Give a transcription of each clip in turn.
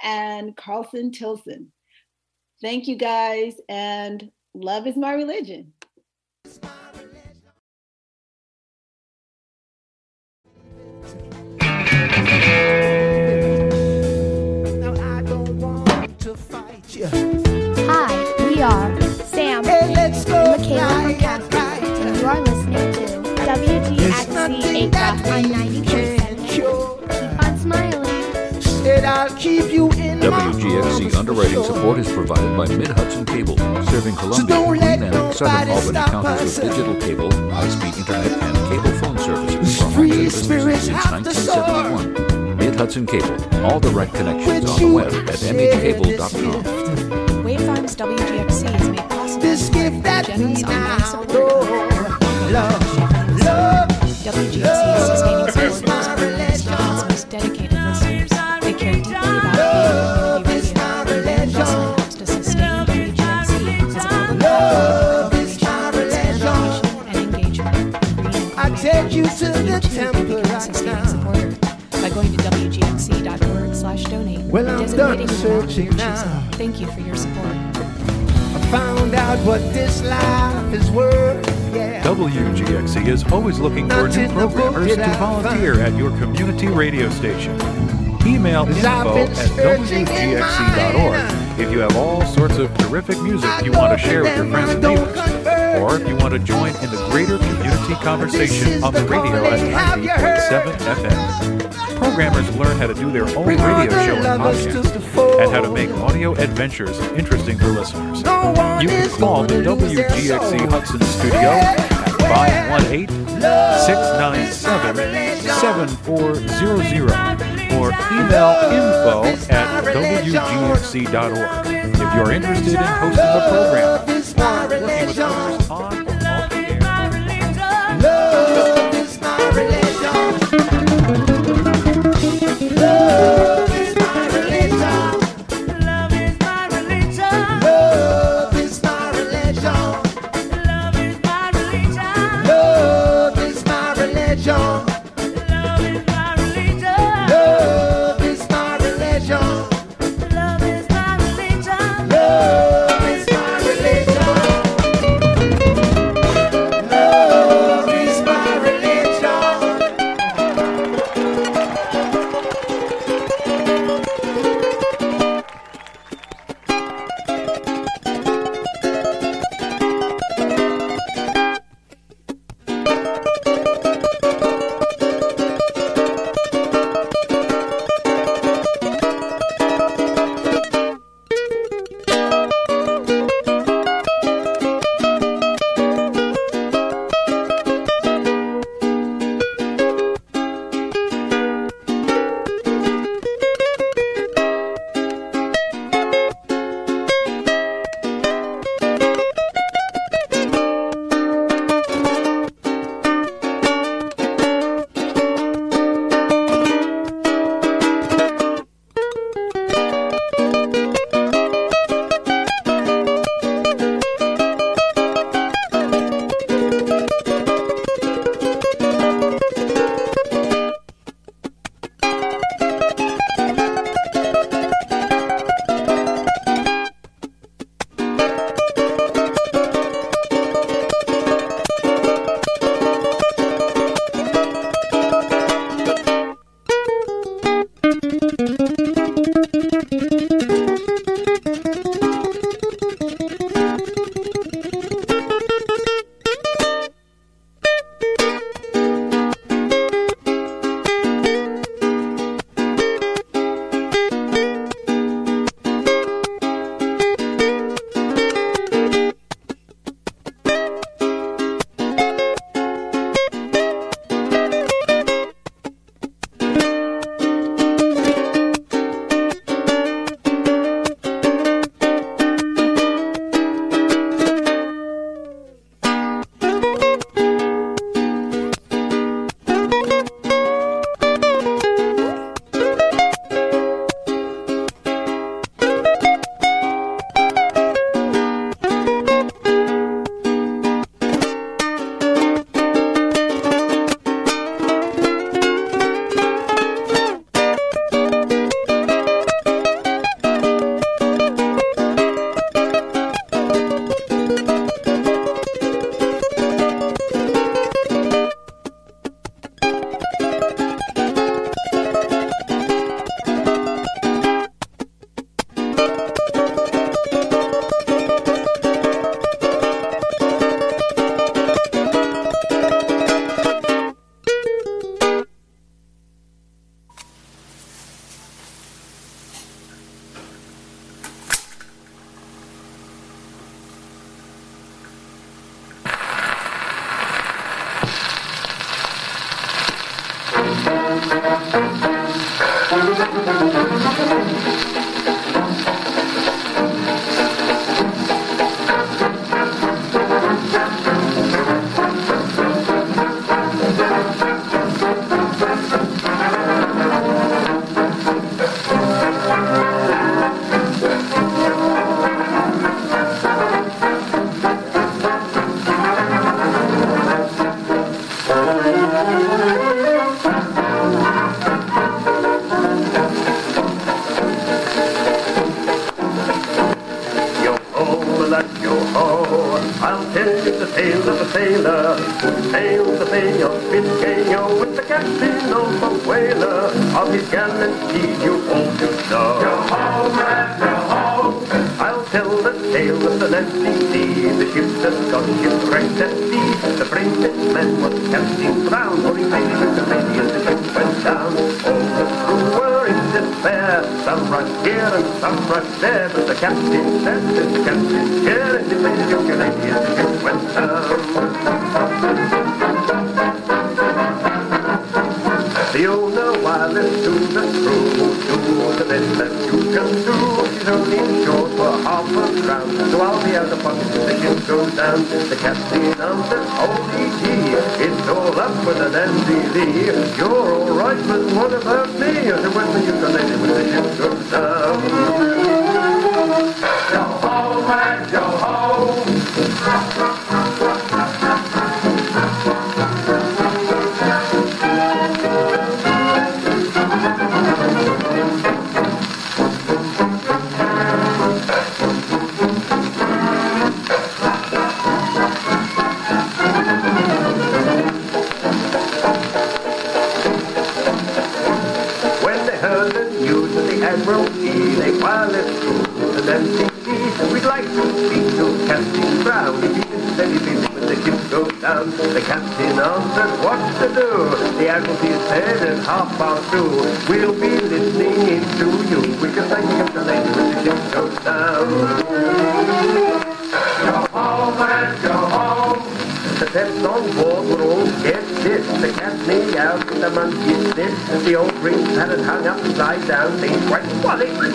and Carlson Tilson. Thank you guys, and love is my religion. Hi, we are Sam and Michaela from Casper, and you are listening to WGXC 8.1 on smiling. Said I'll keep you in WGXC underwriting support is provided by Mid Hudson Cable, serving Columbia, don't and Southern nobody Albany counties with digital cable, high-speed internet, and cable phone services for homes Free and spirits since have to 1971. Mid Hudson Cable, all direct connections on the web at mhcable.com. Wave Farms WGXC is made possible This gift by that generous we online support. know. Love, love WGXC is sustaining is support done an amount of searching now. Thank you for your support. I found out what this life is worth. Yeah. WGXC is always looking for Not new in the book programmers to volunteer at your community radio station. Email info at searching in wgxc.org if you have all sorts of terrific music you want to share with your friends and neighbors. Or if you want to join in the greater community conversation on the radio at 90.7 FM. Programmers learn how to do their own radio show and podcast, and how to make audio adventures interesting for listeners. You can call the gonna lose their WGXC. Hudson studio at 518 697 7400 or email info at WGXC.org if you're interested in hosting a program or working with others on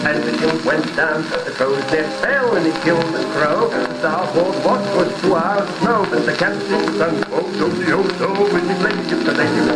And the king went down to the crow's nest fell, and he killed the crow. The thought what was two hours snow, but the captain son, Oh, do, do, so, when he played, you the lady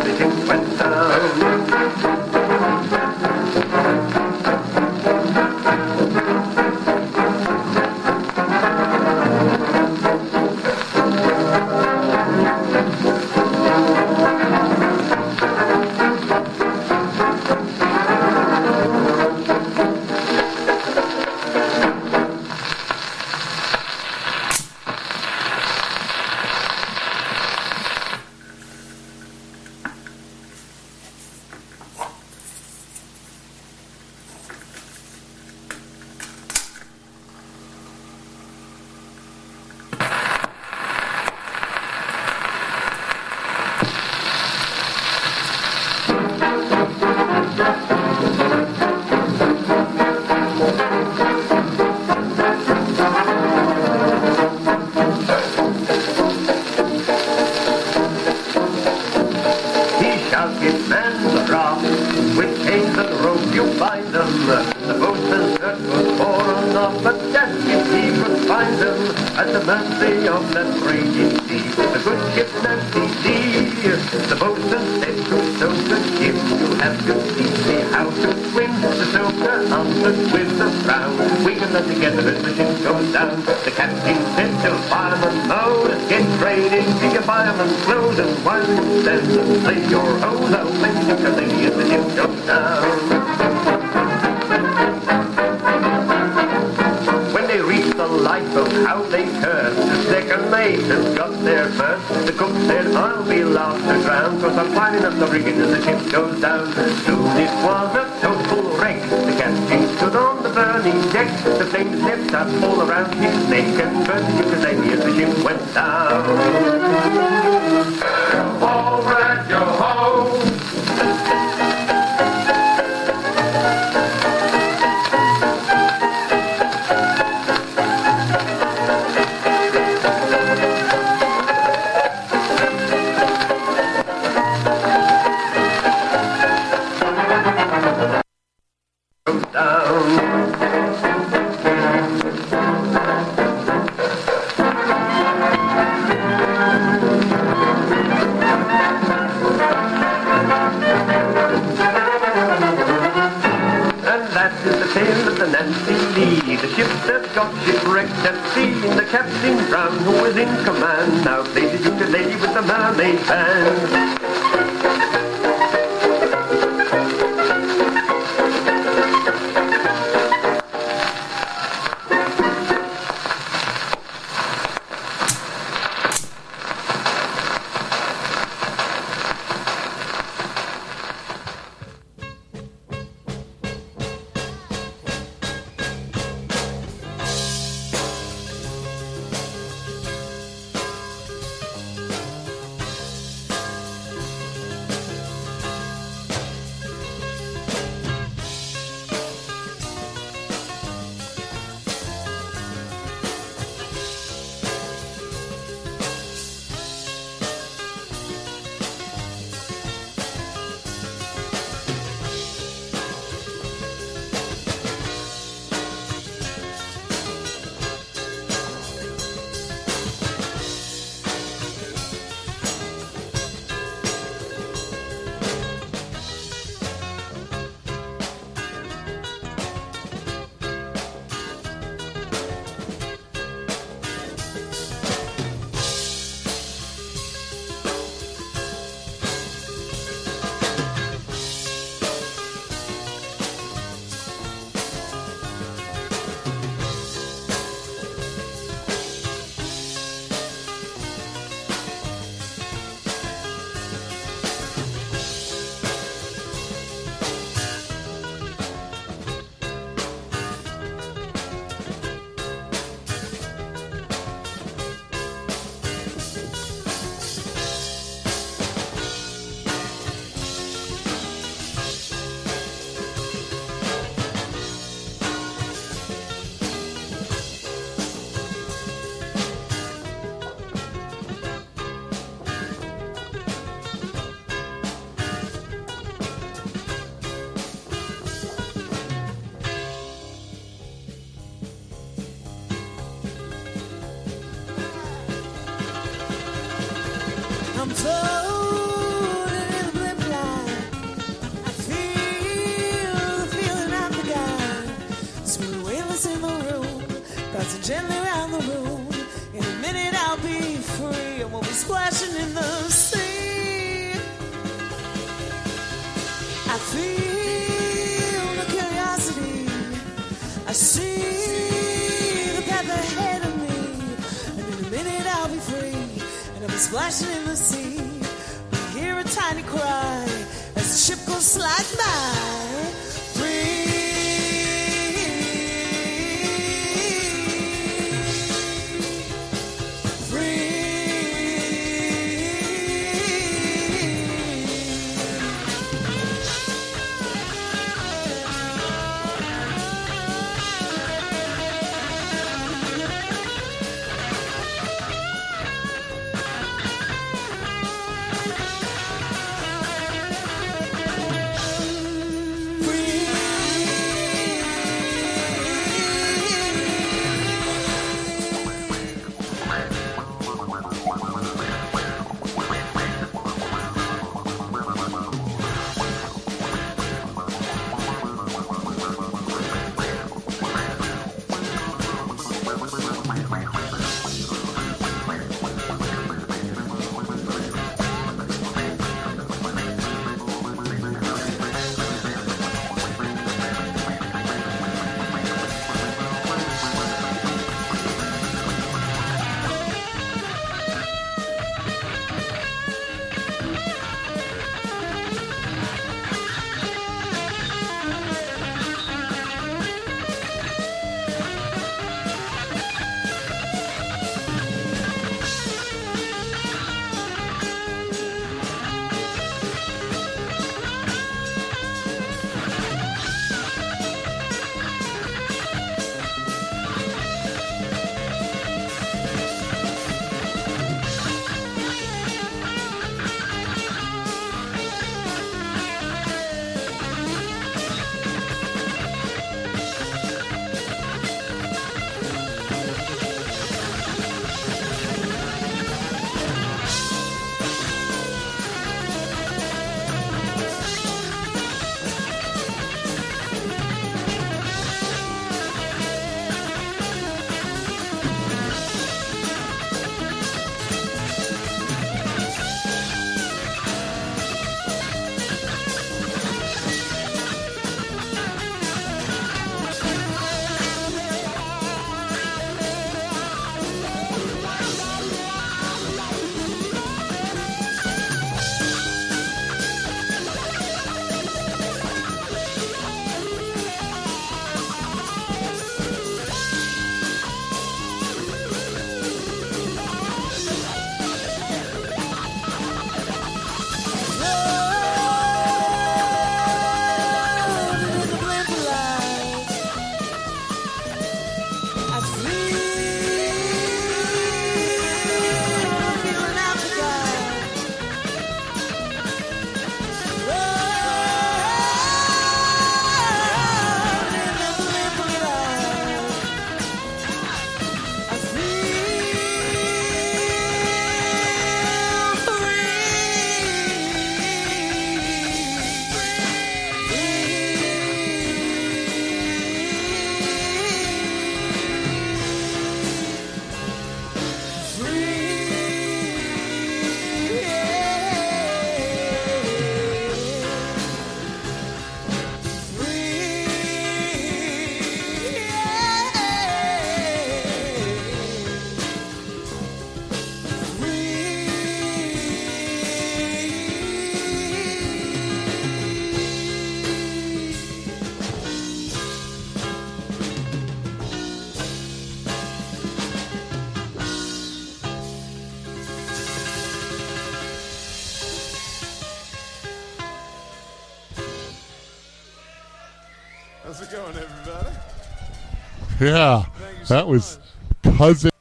Yeah, that was cousin.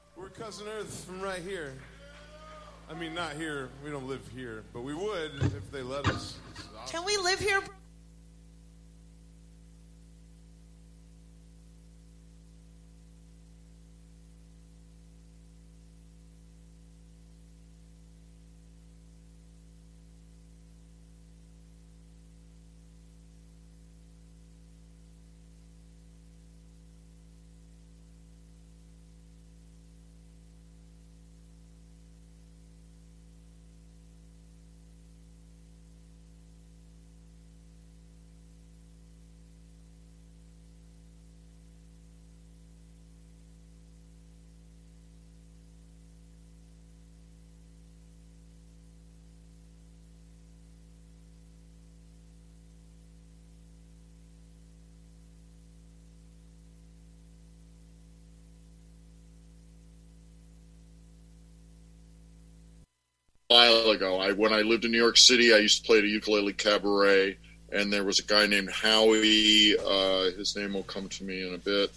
While ago. I when I lived in New York City, I used to play at a ukulele cabaret, and there was a guy named Howie. Uh, his name will come to me in a bit.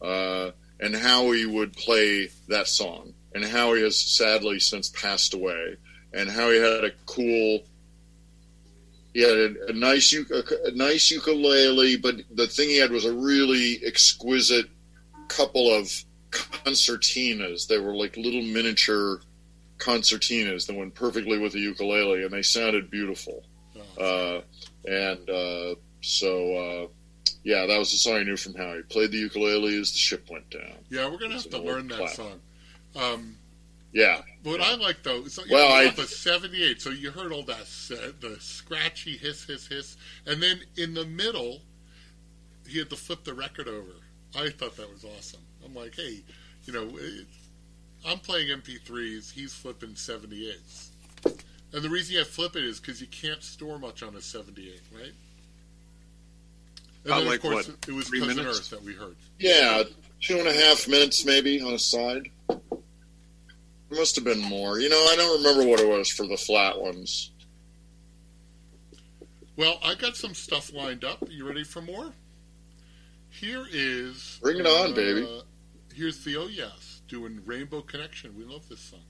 Uh, and Howie would play that song, and Howie has sadly since passed away. And Howie had a cool. He had a, a nice a, a nice ukulele, but the thing he had was a really exquisite couple of concertinas. They were like little miniature concertinas that went perfectly with the ukulele, and they sounded beautiful. Uh, and uh, so, uh, yeah, that was the song I knew from Howie. Played the ukulele as the ship went down. Yeah, we're gonna have to learn that clap. song. Um, Yeah, what I like though, you Well, I- of '78, so you heard all that the scratchy hiss, hiss, hiss, and then in the middle, he had to flip the record over. I thought that was awesome. I'm like, hey, you know, I'm playing MP3s, he's flipping 78s, and the reason you have flip it is because you can't store much on a 78, right? And Uh, then like of course what, it was three Cousin minutes? Earth that we heard. yeah, two and a half minutes maybe on a side. It must have been more. You know, I don't remember what it was for the flat ones. Well, I got some stuff lined up. You ready for more? Here is. Bring it on, uh, baby. Here's the Oh Yes doing Rainbow Connection. We love this song.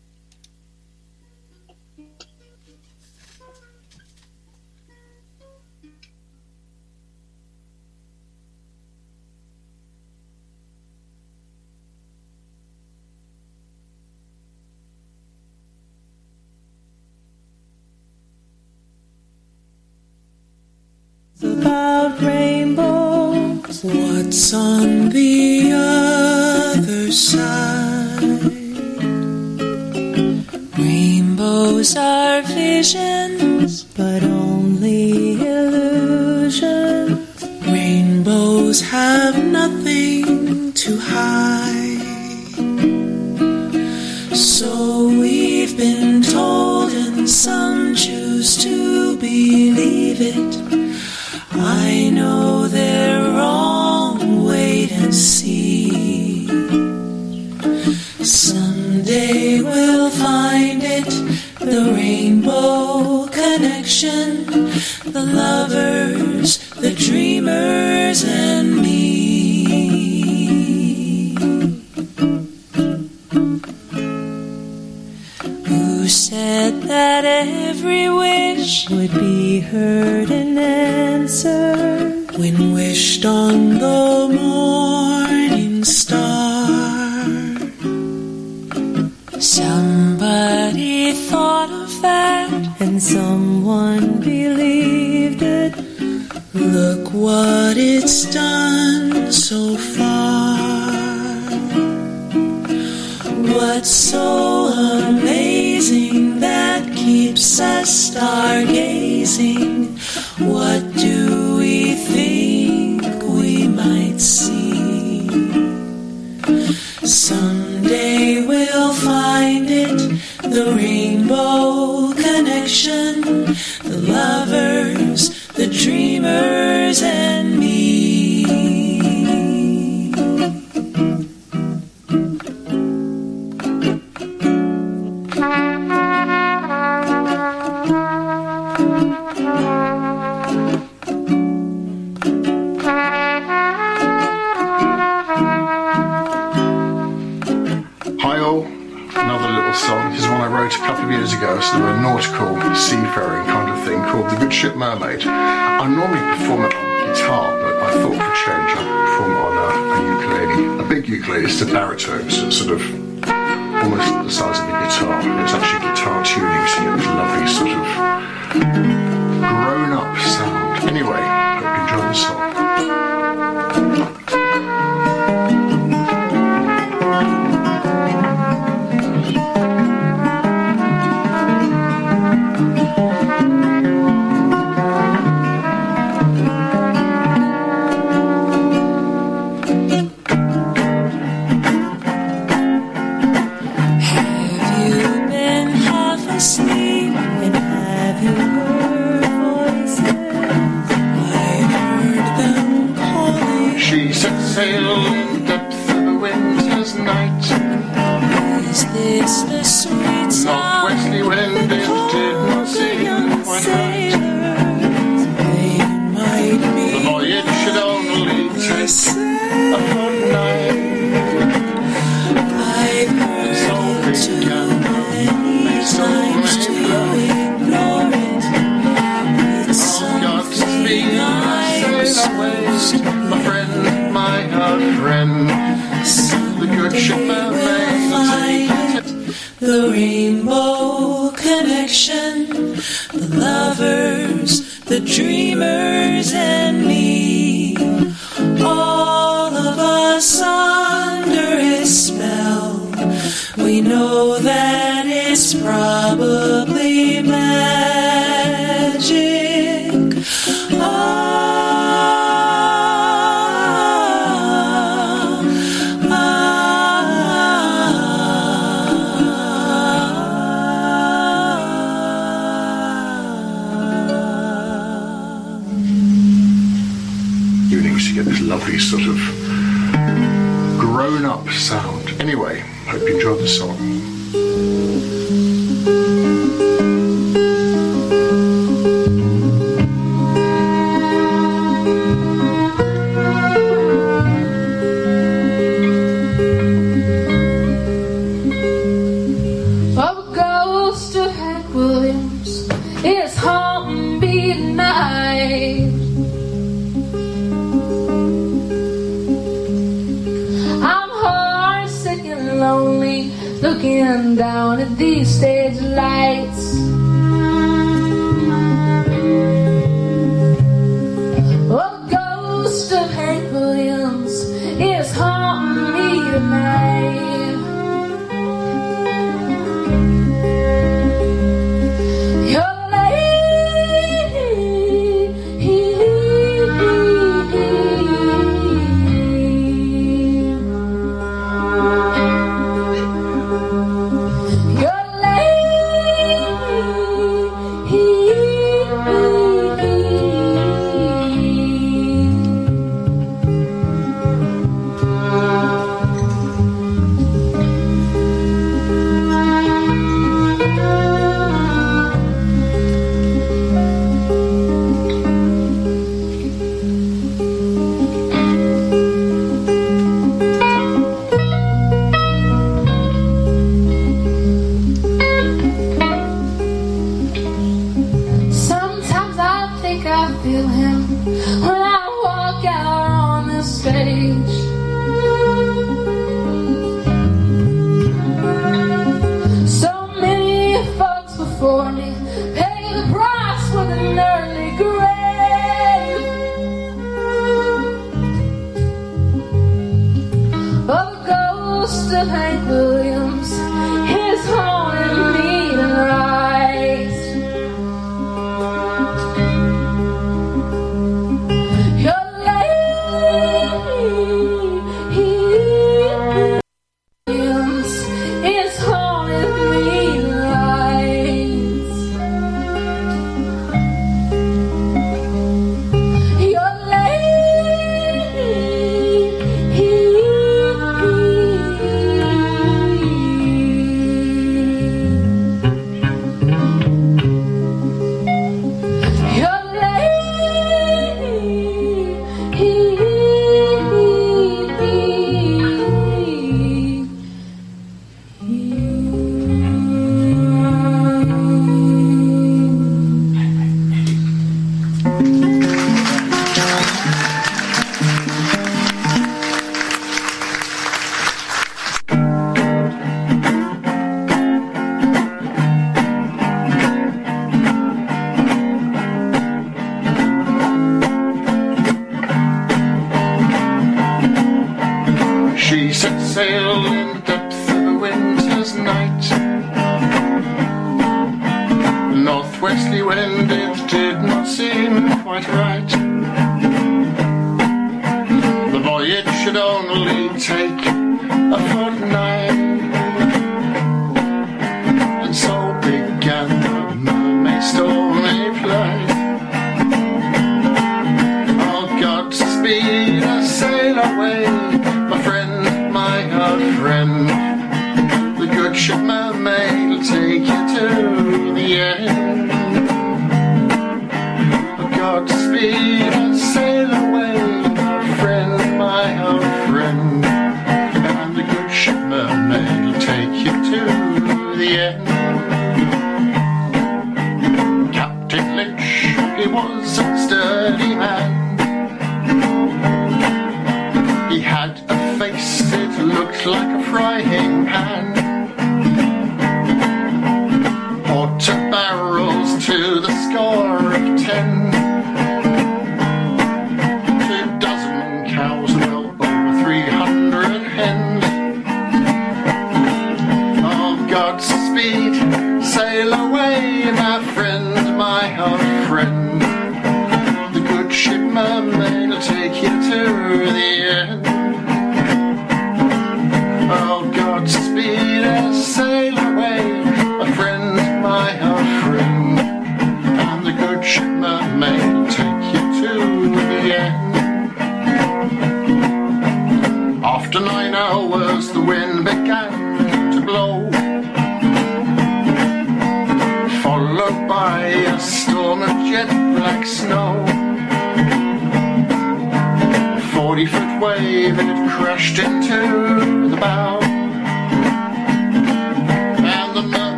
about rainbows. What's on the other side? Rainbows are visions, but only illusions. Rainbows have nothing to hide. So we've been told, and some choose to believe it. I know they're wrong, wait and see. Someday we'll find it, the rainbow connection, the lovers, the dreamers, and me. Who said that every wish would be heard and answered when wished on the morning star? Somebody thought of that and someone believed it. Look what it's done so far. What's so amazing that keeps us stargazing? What do we think Someday we'll find it, the rainbow connection, the lovers, the dreamers, and me. Mermaid. I normally perform it on guitar, but I thought for change I'd perform it on a, a ukulele. A big ukulele, it's a baritone, so it's sort of almost the size of a guitar. It's actually guitar tuning, so you get this lovely sort of grown-up sound. Anyway, hope you enjoy the song.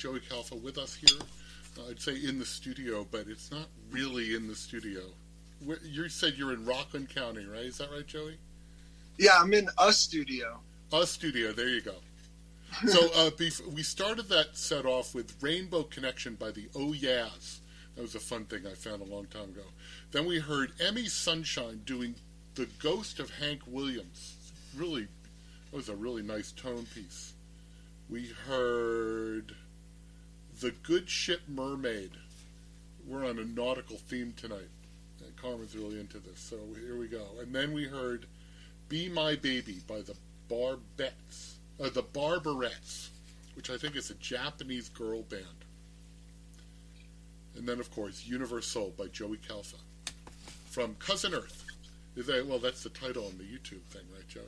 Joey Calfa with us here. Uh, I'd say in the studio, but it's not really in the studio. Where, you said you're in Rockland County, right? Is that right, Joey? Yeah, I'm in a studio. A studio. There you go. So uh, we started that set off with Rainbow Connection by the Oh Yeahs. That was a fun thing I found a long time ago. Then we heard Emmy Sunshine doing The Ghost of Hank Williams. Really, that was a really nice tone piece. We heard The Good Ship Mermaid. We're on a nautical theme tonight. And Carmen's really into this, so here we go. And then we heard Be My Baby by the Barbettes, uh, the Barbarettes, which I think is a Japanese girl band. And then, of course, Universal by Joey Calfa from Cousin Earth. Is that well? That's the title on the YouTube thing, right, Joey?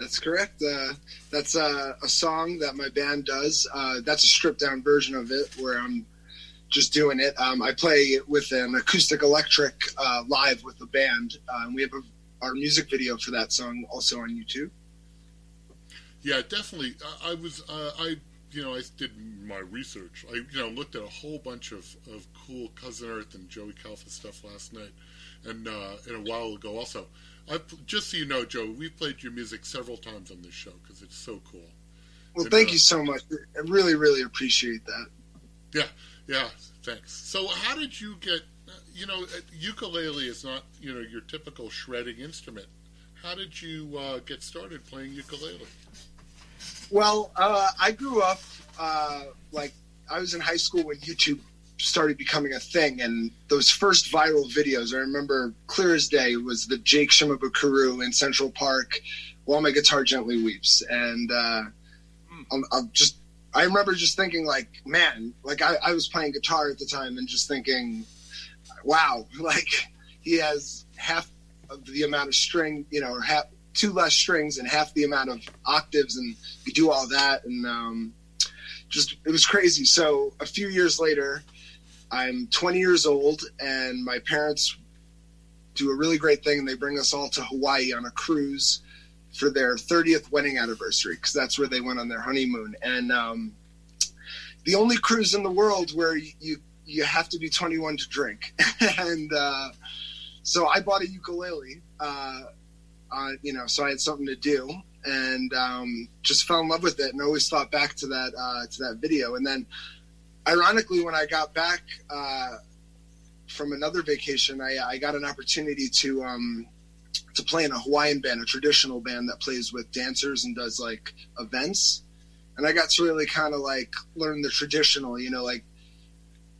That's correct. Uh, that's uh, a song that my band does. Uh, that's a stripped down version of it where I'm just doing it. Um, I play with an acoustic electric uh, live with the band. Uh, and we have a, our music video for that song also on YouTube. Yeah, definitely. I, I was, I, you know, I did my research. I, you know, looked at a whole bunch of, of cool Cousin Earth and Joey Calfa stuff last night, and and a while ago also. I, just so you know, Joe, we've played your music several times on this show because it's so cool. Well, And, thank uh, you so much. I really, really appreciate that. Yeah, yeah, thanks. So, how did you get? You know, uh, ukulele is not you know your typical shredding instrument. How did you uh, get started playing ukulele? Well, uh, I grew up uh, like I was in high school when YouTube started becoming a thing, and those first viral videos I remember clear as day was the Jake Shimabukuro in Central Park, "While My Guitar Gently Weeps," and uh, I'm, I'm just I remember just thinking like, man, like I, I was playing guitar at the time and just thinking, wow, like he has half of the amount of string, you know, or half two less strings and half the amount of octaves, and you do all that, and um, just it was crazy. So a few years later, I'm 20 years old, and my parents do a really great thing, and they bring us all to Hawaii on a cruise for their 30th wedding anniversary because that's where they went on their honeymoon, and um, the only cruise in the world where you you have to be 21 to drink, and uh, so I bought a ukulele. Uh, uh, you know, so I had something to do, and um, just fell in love with it, and always thought back to that uh, to that video. And then, ironically, when I got back uh, from another vacation, I, I got an opportunity to um, to play in a Hawaiian band, a traditional band that plays with dancers and does like events. And I got to really kind of like learn the traditional, you know, like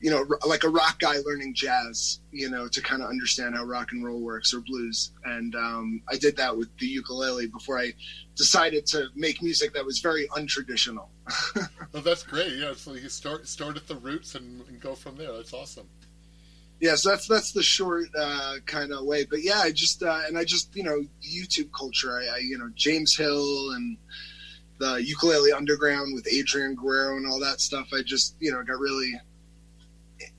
you know, like a rock guy learning jazz, you know, to kind of understand how rock and roll works or blues. And um, I did that with the ukulele before I decided to make music that was very untraditional. Oh, that's great. Yeah, so you start start at the roots and, and go from there. That's awesome. yeah, so that's that's the short uh, kind of way. But yeah, I just uh, and I just you know YouTube culture. I, I you know James Hill and the ukulele underground with Aldrine Guerrero and all that stuff. I just you know got really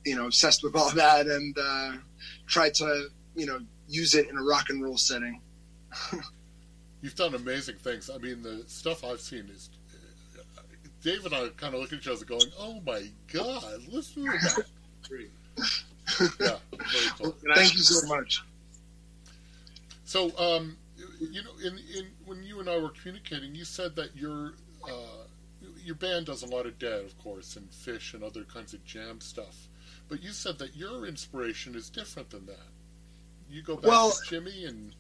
you know obsessed with all that and uh, tried to you know use it in a rock and roll setting. You've done amazing things. I mean, the stuff I've seen is. Dave and I kind of look at each other, going, "Oh my God, listen to that!" yeah, very cool. Thank you so much. So, um, you know, in, in when you and I were communicating, you said that your uh, your band does a lot of dead, of course, and Phish and other kinds of jam stuff. But you said that your inspiration is different than that. You go back Well- to Jimi and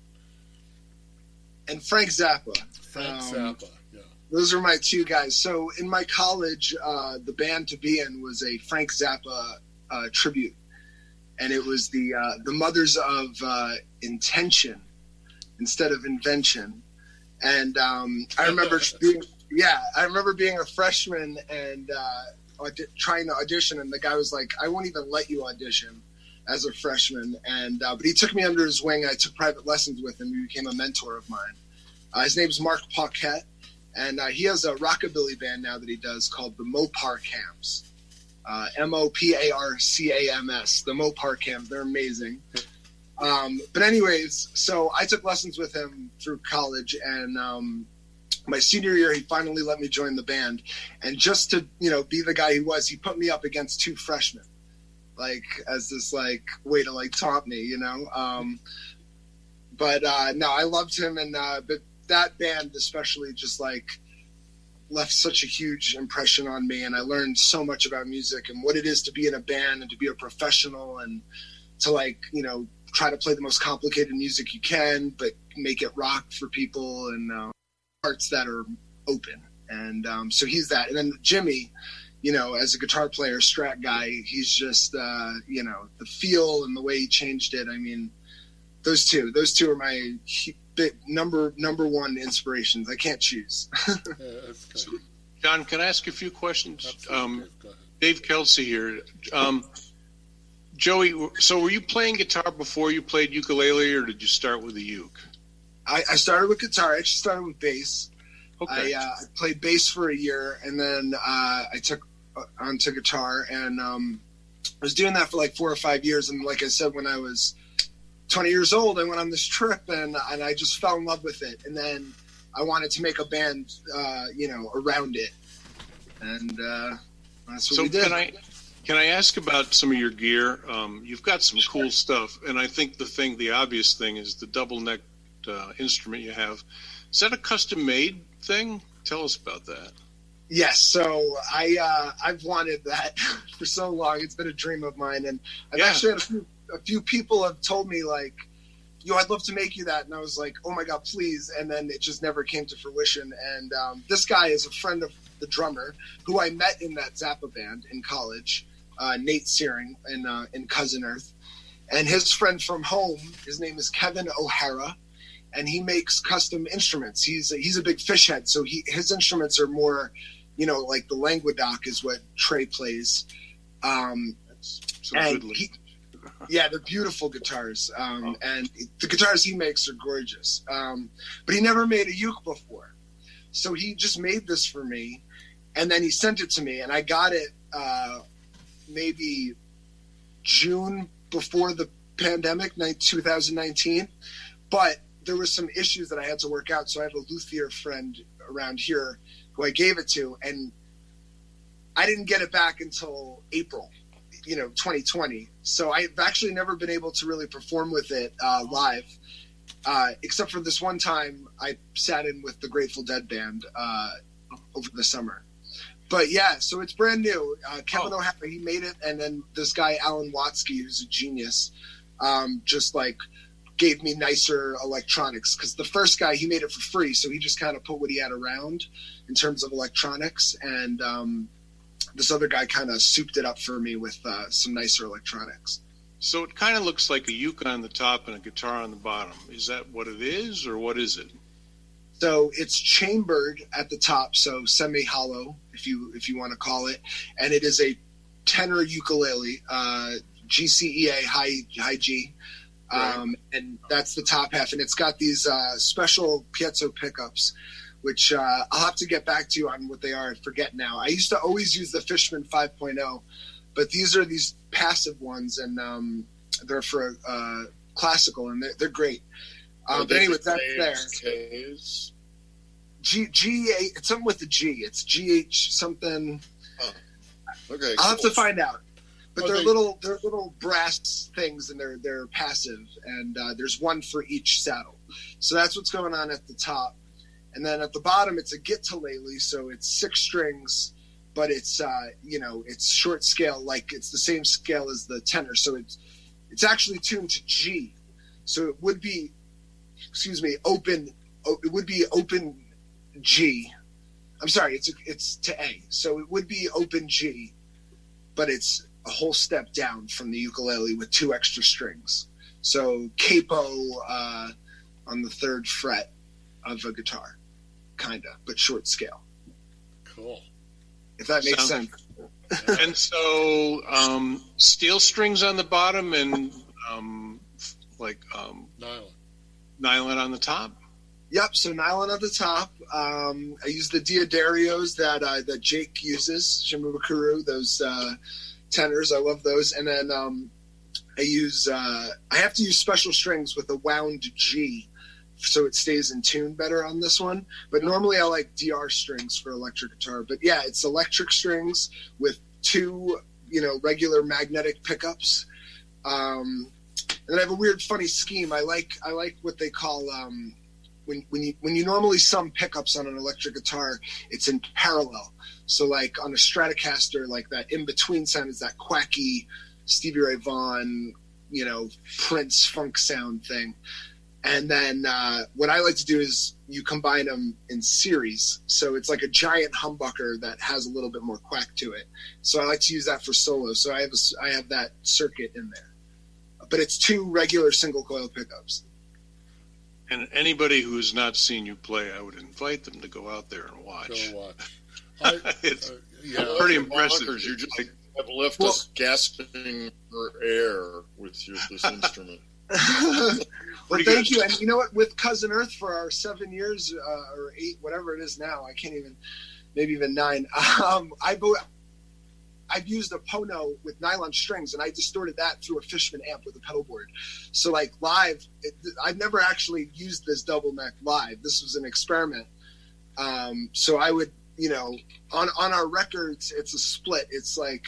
And Frank Zappa. Frank Um, Zappa. Yeah. Those are my two guys. So in my college, uh, the band to be in was a Frank Zappa uh, tribute, and it was the uh, the Mothers of uh, Intention instead of Invention. And um, I remember being yeah, I remember being a freshman and uh, trying to audition, and the guy was like, "I won't even let you audition." As a freshman, and uh, but he took me under his wing. I took private lessons with him. He became a mentor of mine. Uh, his name's Mark Paquette, and uh, he has a rockabilly band now that he does called the Mopar Cams. Uh, M O P A R C A M S. The Mopar Cams. They're amazing. Um, but anyways, so I took lessons with him through college, and um, my senior year, he finally let me join the band. And just to you know be the guy he was, he put me up against two freshmen, like as this like way to like taunt me, you know. Um, but uh, no, I loved him, and uh, but that band especially just like left such a huge impression on me, and I learned so much about music and what it is to be in a band and to be a professional and to like you know try to play the most complicated music you can, but make it rock for people and uh, parts that are open. And um, so he's that. And then Jimi, you know, as a guitar player, Strat guy, he's just uh, you know the feel and the way he changed it. I mean, those two, those two are my hu- big, number number one inspirations. I can't choose. John, can I ask you a few questions? Um, Dave Kelsey here. Um, Joey, so were you playing guitar before you played ukulele, or did you start with the uke? I, I started with guitar. I actually started with bass. I, uh, played bass for a year, and then uh, I took onto guitar, and um, I was doing that for like four or five years. And like I said, when I was 20 years old, I went on this trip, and and I just fell in love with it. And then I wanted to make a band, uh, you know, around it, and uh, that's what So we did. can I can I ask about some of your gear? Um, you've got some cool stuff, and I think the thing, the obvious thing, is the double necked uh, instrument you have. Is that a custom made thing? Tell us about that. Yes, so I uh, I've wanted that for so long. It's been a dream of mine, and I've Yeah. actually had a few, a few people have told me like, "Yo, I'd love to make you that," and I was like, "Oh my god, please!" And then it just never came to fruition. And um, this guy is a friend of the drummer who I met in that Zappa band in college, uh, Nate Searing in uh, in Cousin Earth, and his friend from home. His name is Kevin O'Hara and he makes custom instruments. He's a, he's a big Phish head, so he his instruments are more, you know, like the Languedoc is what Trey plays. Um, So and he, yeah, they're beautiful guitars, um, and the guitars he makes are gorgeous. Um, but he never made a uke before, so he just made this for me, and then he sent it to me, and I got it uh, maybe June before the pandemic, 2019. But there was some issues that I had to work out, so I have a luthier friend around here who I gave it to, and I didn't get it back until April, you know, 2020. So I've actually never been able to really perform with it uh, live, uh, except for this one time I sat in with the Grateful Dead band uh, over the summer. But yeah, so it's brand new. Uh, Kevin O'Hara, he made it, and then this guy Alan Watsky, who's a genius, um, just like gave me nicer electronics because the first guy he made it for free, so he just kind of put what he had around in terms of electronics, and um, this other guy kind of souped it up for me with uh, some nicer electronics. So it kind of looks like a uke on the top and a guitar on the bottom. Is that what it is, or what is it? So it's chambered at the top, so semi-hollow, if you if you want to call it, and it is a tenor ukulele, uh, GCEA high high G, um, and that's the top half, and it's got these uh, special piezo pickups, which uh, I'll have to get back to you on what they are. I forget now. I used to always use the Fishman 5.0, but these are these passive ones, and um, they're for uh, classical, and they're, they're great. Um, but anyway, that's there. Ks? G G A. It's something with the G. It's G H something. Okay, I'll have to find out. But Are they're they- little, they're little brass things, and they're they're passive, and uh, there's one for each saddle. So that's what's going on at the top, and then at the bottom it's a guitarlele, so it's six strings, but it's uh, you know it's short scale, like it's the same scale as the tenor, so it's it's actually tuned to G, so it would be, excuse me, open. oh, It would be open G. I'm sorry, it's it's to A, so it would be open G, but it's a whole step down from the ukulele with two extra strings. So capo uh, on the third fret of a guitar, kinda, but short scale. Cool. If that makes Sounds- sense. and so um, steel strings on the bottom and um, like um, nylon. nylon on the top. Yep. So nylon on the top. Um, I use the D'Addarios that uh, that Jake uses, Shimabukuro, those uh, tenors. I love those. And then um, I use uh, I have to use special strings with a wound G, so it stays in tune better on this one. But normally I like DR strings for electric guitar. But yeah, it's electric strings with two you know regular magnetic pickups. Um, and I have a weird, funny scheme. I like I like what they call um, when when you when you normally sum pickups on an electric guitar, it's in parallel. So like on a Stratocaster, like that in between sound is that quacky Stevie Ray Vaughan, you know, Prince funk sound thing. And then uh, what I like to do is you combine them in series. So it's like a giant humbucker that has a little bit more quack to it. So I like to use that for solo. So I have a, I have that circuit in there, but it's two regular single coil pickups. And anybody who's not seen you play, I would invite them to go out there and watch. Go watch. I, it's uh, yeah, pretty Your impressive. You just have left us gasping for air with your, this instrument. well, Pretty thank good. you. And you know what? With Cousin Earth for our seven years uh, or eight, whatever it is now, I can't even, maybe even nine. Um, I bo- I've used a Pono with nylon strings, and I distorted that through a Fishman amp with a pedal board. So, like live, it, I've never actually used this double neck live. This was an experiment. Um, so I would, you know, on on our records, it's a split. It's like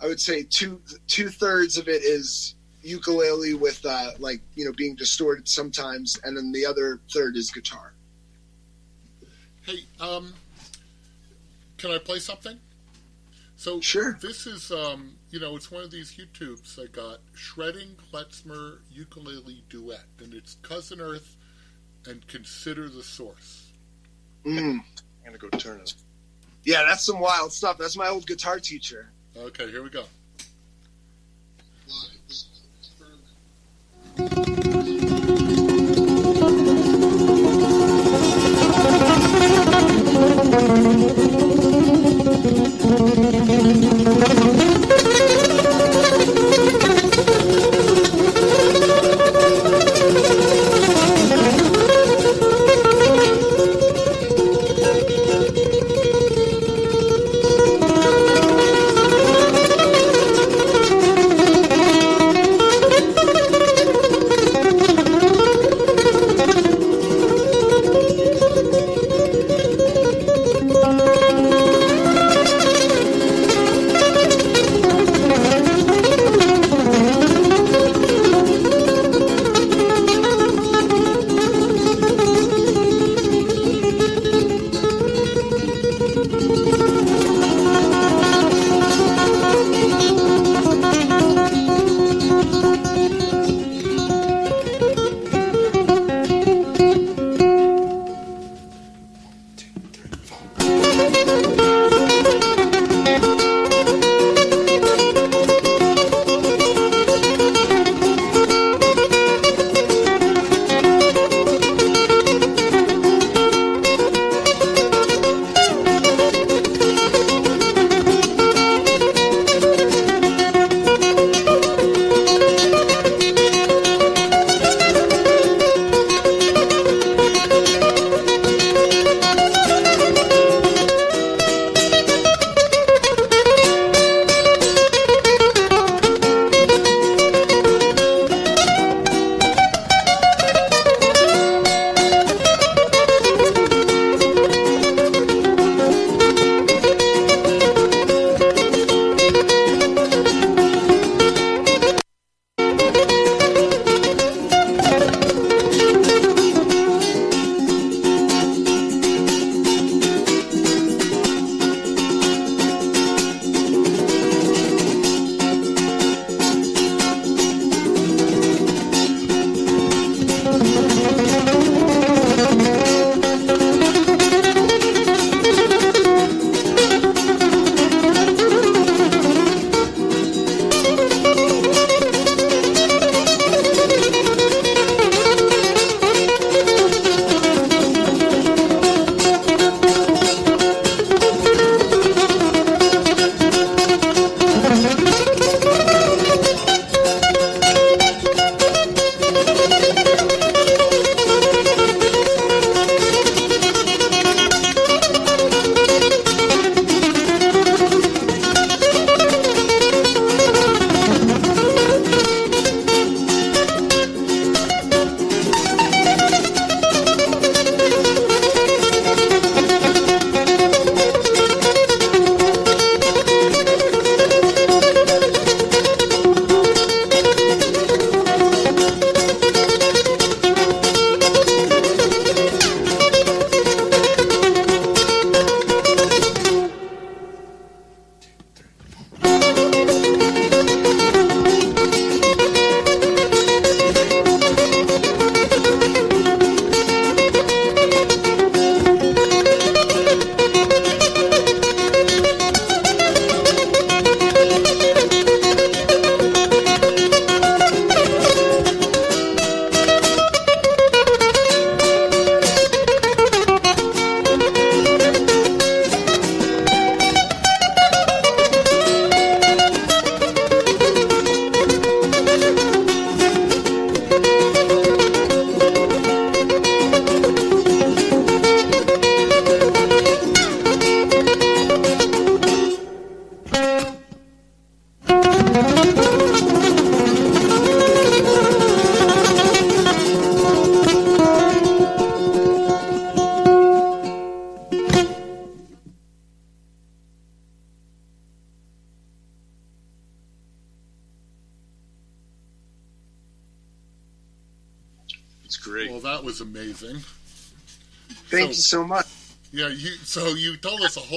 I would say two two thirds of it is ukulele with uh, like you know being distorted sometimes, and then the other third is guitar. Hey, um, can I play something? So sure. This is um, you know, it's one of these YouTubes I got shredding klezmer ukulele duet, and it's Cousin Earth and Consider the Source. Mm. I'm gonna go turn it. Yeah, that's some wild stuff. That's my old guitar teacher. Okay, here we go.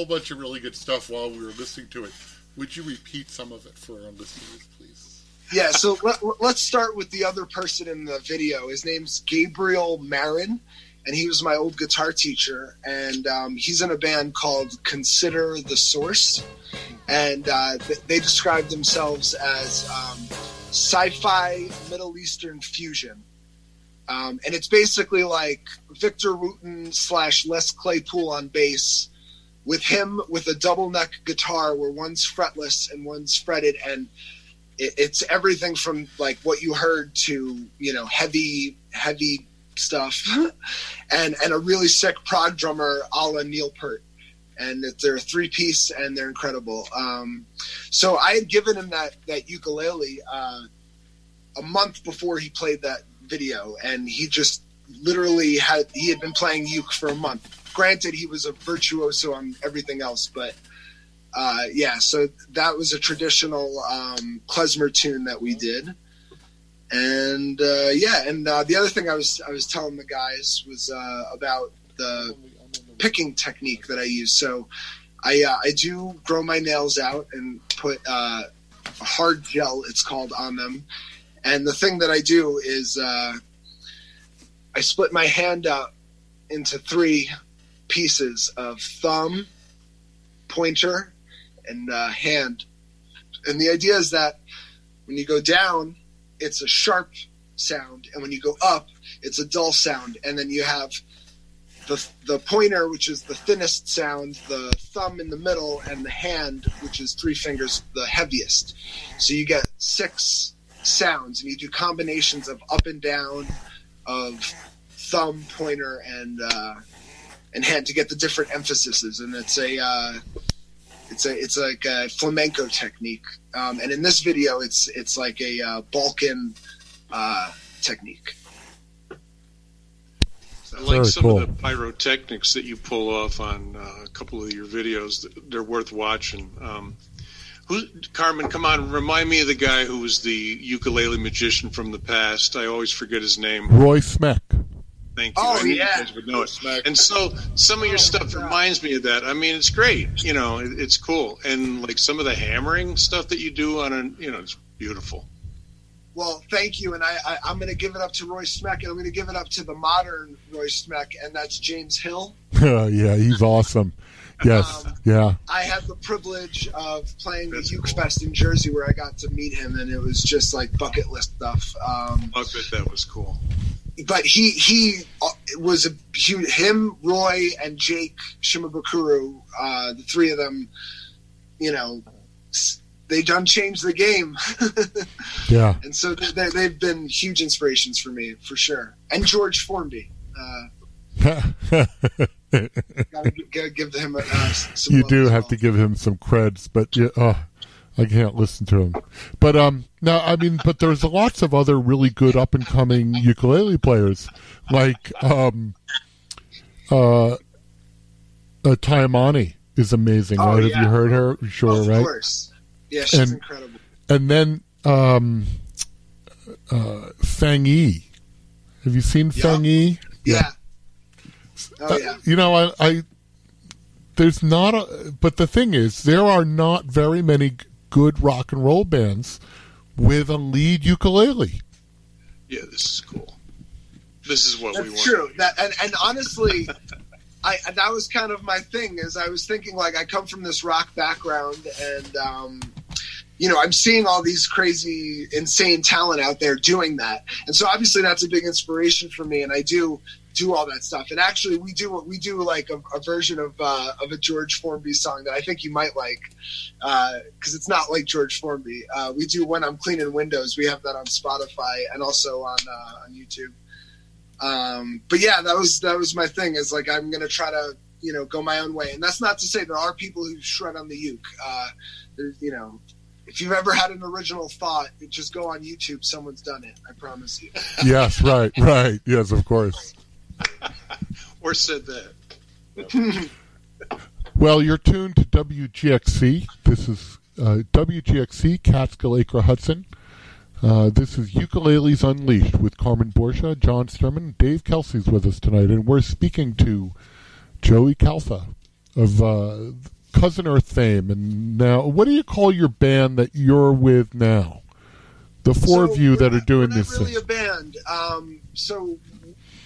Whole bunch of really good stuff while we were listening to it. Would you repeat some of it for our listeners, please? Yeah, so let, let's start with the other person in the video. His name's Gabriel Marin, and he was my old guitar teacher. And um, he's in a band called Consider the Source. And uh, th- they describe themselves as um, sci fi Middle Eastern fusion. Um, and it's basically like Victor Wooten slash Les Claypool on bass, with him with a double neck guitar where one's fretless and one's fretted, and it, it's everything from like what you heard to you know heavy heavy stuff, and and a really sick prog drummer a la Neil Peart. And they're a three piece and they're incredible. Um, so I had given him that that ukulele uh, a month before he played that video, and he just literally had he had been playing uke for a month. Granted, he was a virtuoso on everything else, but uh, yeah. So that was a traditional um, klezmer tune that we did, and uh, yeah. And uh, the other thing I was I was telling the guys was uh, about the picking technique that I use. So I uh, I do grow my nails out and put uh, a hard gel, it's called, on them. And the thing that I do is uh, I split my hand up into three pieces of thumb, pointer, and uh, hand. And the idea is that when you go down, it's a sharp sound, and when you go up, it's a dull sound. And then you have the the pointer, which is the thinnest sound, the thumb in the middle, and the hand, which is three fingers, the heaviest. So you get six sounds, and you do combinations of up and down, of thumb, pointer, and uh, and had to get the different emphases. And it's a uh, it's a it's like a flamenco technique. Um, and in this video, it's it's like a uh, Balkan uh, technique. I like Very some cool. of the pyrotechnics that you pull off on uh, a couple of your videos. They're worth watching. Um, who, Carmen, come on, remind me of the guy who was the ukulele magician from the past. I always forget his name. Roy Smeck. Thank you. Oh, I yeah. you guys would know it. And so some of your stuff reminds me of that. I mean, it's great. You know, it, it's cool. And like some of the hammering stuff that you do on a, you know, it's beautiful. Well, thank you, and I, I I'm going to give it up to Roy Smeck, and I'm going to give it up to the modern Roy Smeck, and that's James Hill. yeah, he's awesome. Yes, yeah. I had the privilege of playing the Uke Fest in Jersey, where I got to meet him, and it was just like bucket list stuff. Um, I bet that was cool. But he he uh, was a he, him, Roy, and Jake Shimabukuro. Uh, the three of them, you know, they done changed the game, Yeah. and so they, they, they've been huge inspirations for me for sure. And George Formby, uh, gotta, gi- gotta give him a, uh, some you do have to give him some creds, but yeah, oh, I can't listen to him. But um, no, I mean, but there's lots of other really good up and coming ukulele players, like um, uh, uh Taimane is amazing. Oh, right? yeah. Have you heard her? Sure, Of right? Of course, yeah, she's And- incredible. And then um, uh, Fang Yi. Have you seen Fang Yi? Yeah. Oh Uh, yeah. you know, I, I there's not a, but the thing is, there are not very many good rock and roll bands with a lead ukulele. Yeah, this is cool. This is what we That's want. true. That and, and honestly, I that was kind of my thing. Is I was thinking like I come from this rock background, and um, you know I'm seeing all these crazy, insane talent out there doing that, and so obviously that's a big inspiration for me. And I do do all that stuff. And actually, we do we do like a, a version of uh, of a George Formby song that I think you might like because it's not like George Formby. Uh, we do when I'm cleaning windows. We have that on Spotify and also on uh, on YouTube um, but yeah, that was that was my thing. Is like I'm gonna try to you know go my own way, and that's not to say there are people who shred on the uke. Uh, you know, if you've ever had an original thought, just go on YouTube. Someone's done it. I promise you. yes, right, right. Yes, of course. Or said that. Well, you're tuned to WGXC. This is uh, WGXC, Catskill Acre Hudson. Uh, this is Ukuleles Unleashed with Carmen Borsha, John Sturman, Dave Kelsey's with us tonight, and we're speaking to Joey Calfa of uh, Cousin Earth fame. And now, what do you call your band that you're with now? The four So of you that are doing this really thing. a band. Um, so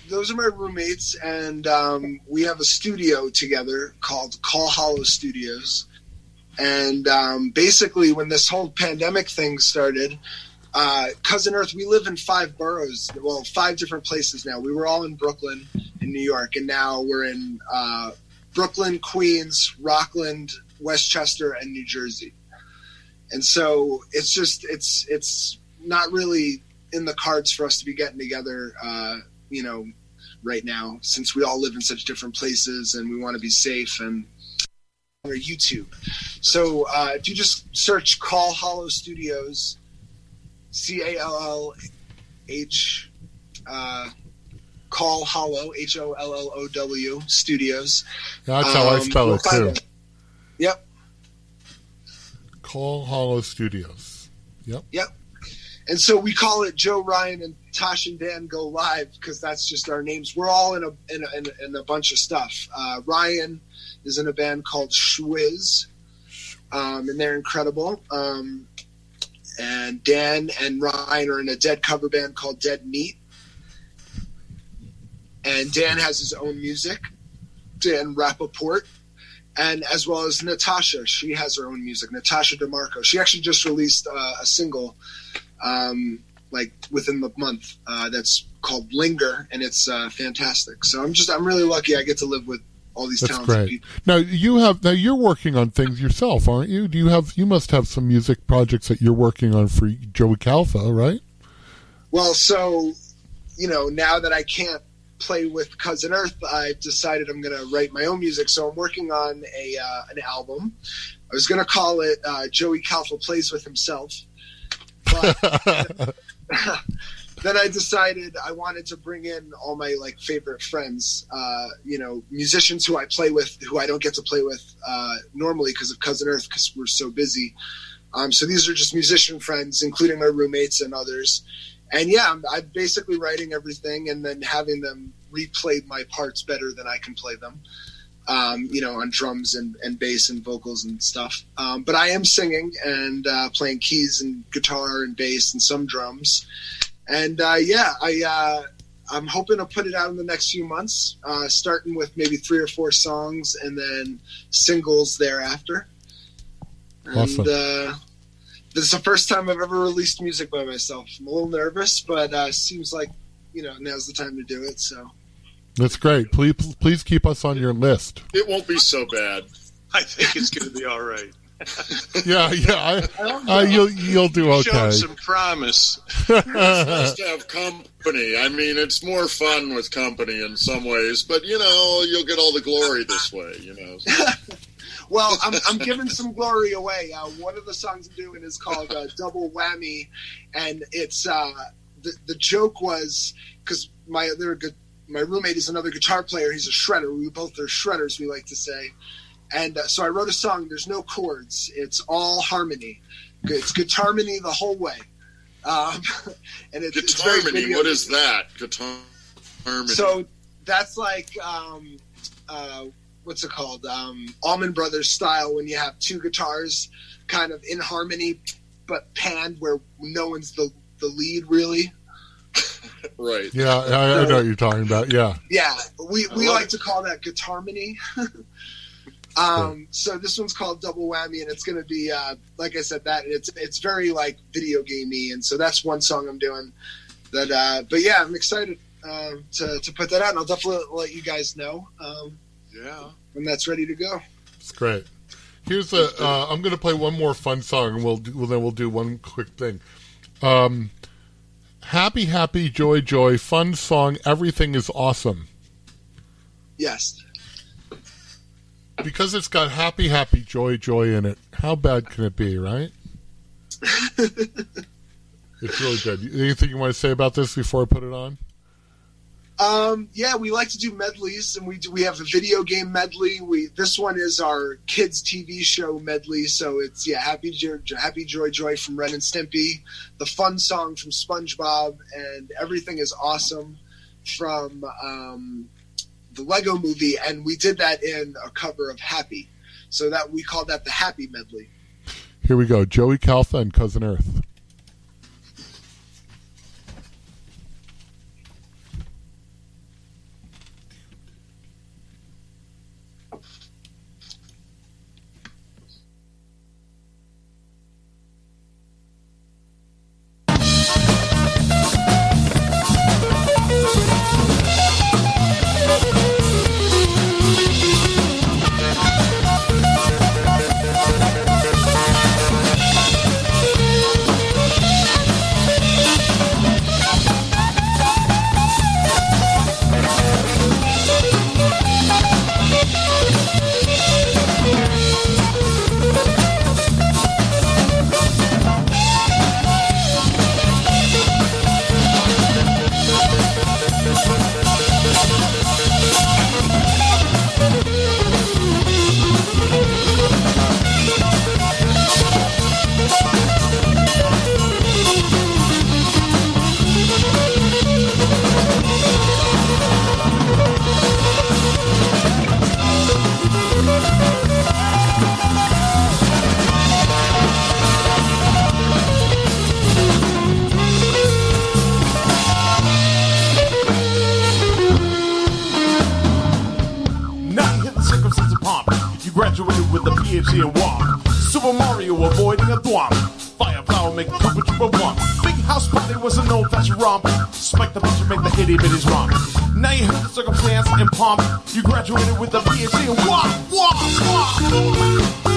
those are my roommates, and um, we have a studio together called Call Hollow Studios. And um, basically, when this whole pandemic thing started, uh, Cousin Earth, we live in five boroughs, well, five different places now. We were all in Brooklyn, in New York, and now we're in uh, Brooklyn, Queens, Rockland, Westchester, and New Jersey. And so it's just it's it's not really in the cards for us to be getting together, uh, you know, right now since we all live in such different places and we want to be safe and or YouTube. So uh, if you just search Call Hollow Studios, C A L L H, uh, Call Hollow H O L L O W Studios. That's how I Um, spell you'll it, too. Yep. Call Hollow Studios. Yep. Yep. And so we call it Joe Ryan and Tosh and Dan go live because that's just our names. We're all in a in a, in a, in a bunch of stuff. Uh, Ryan is in a band called Schwiz, um, and they're incredible. Um, and Dan and Ryan are in a Dead cover band called Dead Meat. And Dan has his own music, Dan Rappaport, and as well as Natasha. She has her own music, Natasha DeMarco. She actually just released uh, a single, um, like within the month, uh, that's called Linger, and it's uh, fantastic. So I'm just, I'm really lucky I get to live with all these That's talented great. people. Now you have now you're working on things yourself, aren't you? Do you have you must have some music projects that you're working on for Joey Calfa, right? Well, so you know, now that I can't play with Cousin Earth, I've decided I'm going to write my own music. So I'm working on a uh, an album. I was going to call it uh, Joey Calfa plays with himself, but then I decided I wanted to bring in all my like favorite friends, uh, you know, musicians who I play with, who I don't get to play with uh, normally because of Cousin Earth, because we're so busy. Um, so these are just musician friends, including my roommates and others. And yeah, I'm, I'm basically writing everything and then having them replay my parts better than I can play them. Um, you know, on drums and, and bass and vocals and stuff. Um, but I am singing and uh, playing keys and guitar and bass and some drums. And uh, yeah, I uh, I'm hoping to put it out in the next few months, uh, starting with maybe three or four songs and then singles thereafter. Awesome. And uh, this is the first time I've ever released music by myself. I'm a little nervous, but uh, seems like you know now's the time to do it. So That's great. Please please keep us on your list. It won't be so bad. I think it's going to be all right. Yeah, yeah. I, uh, you'll you'll do Show okay. some promise. it's nice to have company. I mean, it's more fun with company in some ways, but you know, you'll get all the glory this way. You know. Well, I'm, I'm giving some glory away. Uh, one of the songs I'm doing is called uh, Double Whammy, and it's uh, the the joke was because my other good my roommate is another guitar player. He's a shredder. We both are shredders. We like to say, and uh, so I wrote a song. There's no chords. It's all harmony. It's guitar harmony the whole way. Um, and it's, very Guitarmony. What is that? Guitar harmony. so that's like um, uh, what's it called? Um, Allman Brothers style when you have two guitars kind of in harmony but panned where no one's the the lead really. Right. Yeah, I, I know what you're talking about. Yeah. Yeah, we, we love like it. to call that guitarmony. um, so this one's called Double Whammy, and it's going to be uh, like I said that it's it's very like video gamey, and so that's one song I'm doing. That, uh, but yeah, I'm excited uh, to to put that out, and I'll definitely let you guys know um, Yeah. when that's ready to go. It's great. Here's a. Uh, I'm going to play one more fun song, and we'll, do, well then we'll do one quick thing. Um, happy, happy, joy, joy, fun song. Everything is awesome Yes. because it's got happy, happy, joy, joy in it. How bad can it be, right? it's really good. Anything you want to say about this before I put it on? Um, yeah, we like to do medleys, and we do. We have a video game medley. We this one is our kids TV show medley. So it's yeah, Happy Joy, Happy Joy Joy from Ren and Stimpy, the fun song from SpongeBob, and everything is awesome from um, the Lego Movie, and we did that in a cover of Happy. So that we called that the Happy medley. Here we go. Joey Calfa and Cousin Earth. With a PhD in WAP. Super Mario avoiding a thwomp. Fire flower make a Koopa Troopa bump. Big house party was an old fashioned romp. Spike the picture make the hitty bitties romp. Now you hit the circumstance in pomp. You graduated with a PhD in WAP. WAP. WAP.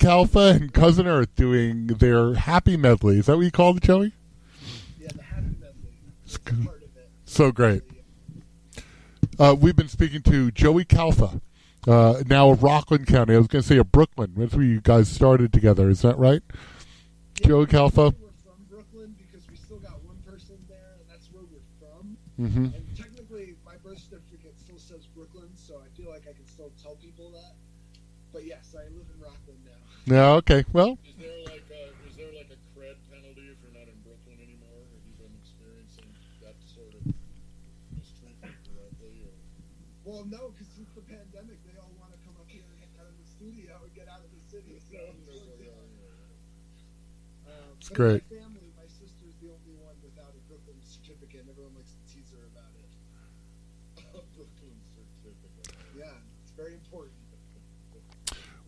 Calfa and Cousin Earth doing their happy medley. Is that what you called it, Joey? Yeah, the happy medley. So great. Uh, we've been speaking to Joey Calfa, uh, now of Rockland County. I was going to say of Brooklyn. That's where you guys started together. Is that right? Joey Calfa. We're from Brooklyn because we still got one person there, and that's where we're from. Mm-hmm. And mistreatment directly? Or? Well, no, because since the pandemic, they all want to come up here and get out of the studio and get out of the city. So it's really. Um, It's great. My family, my sister's the only one without a Brooklyn certificate, and everyone likes to tease her about it. Brooklyn certificate. Yeah, it's very important.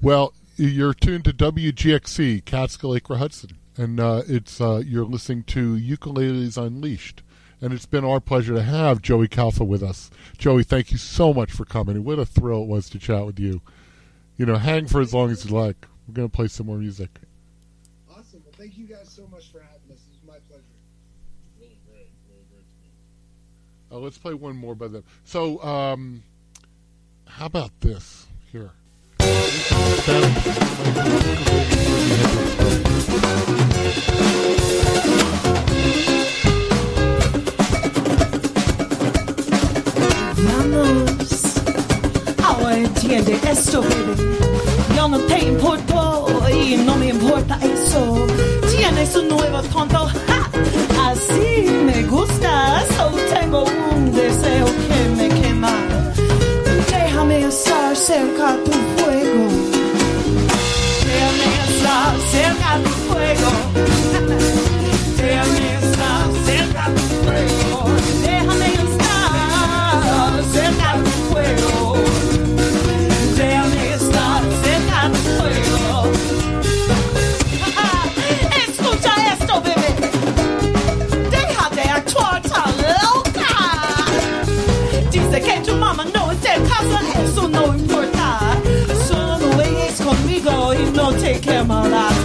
Well, you're tuned to WGXC, Catskill Acre Hudson, and uh, it's uh, you're listening to Ukuleles Unleashed, and it's been our pleasure to have Joey Calfa with us. Joey, thank you so much for coming. What a thrill it was to chat with you. You know, hang for as long as you like. We're gonna play some more music. Awesome. Well, thank you guys so much for having us. It was my pleasure. Really great, really great to meet. Uh, let's play one more by them. So, um, how about this así me gusta. Solo tengo cerca tu fuego. Estar cerca tu fuego. Déjame estar cerca tu fuego. Déjame estar cerca tu fuego. Déjame estar cerca tu fuego. Escucha esto, bebé. Deja de actuar tan loca. Dice que tu mamá no te casa. Camelot.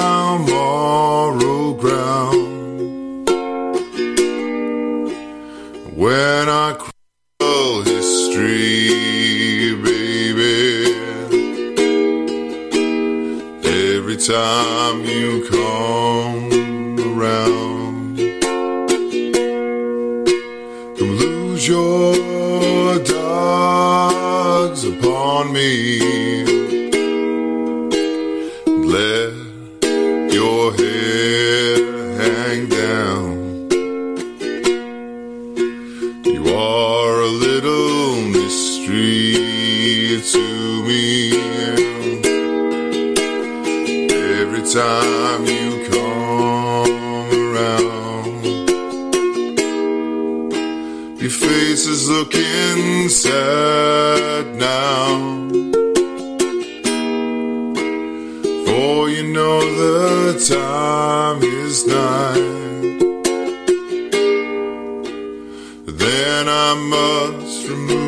ground, moral ground. When I crawl history, baby, every time you come around, come lose your dogs upon me. time you come around. Your face is looking sad now. For you know the time is nigh. Then I must remove.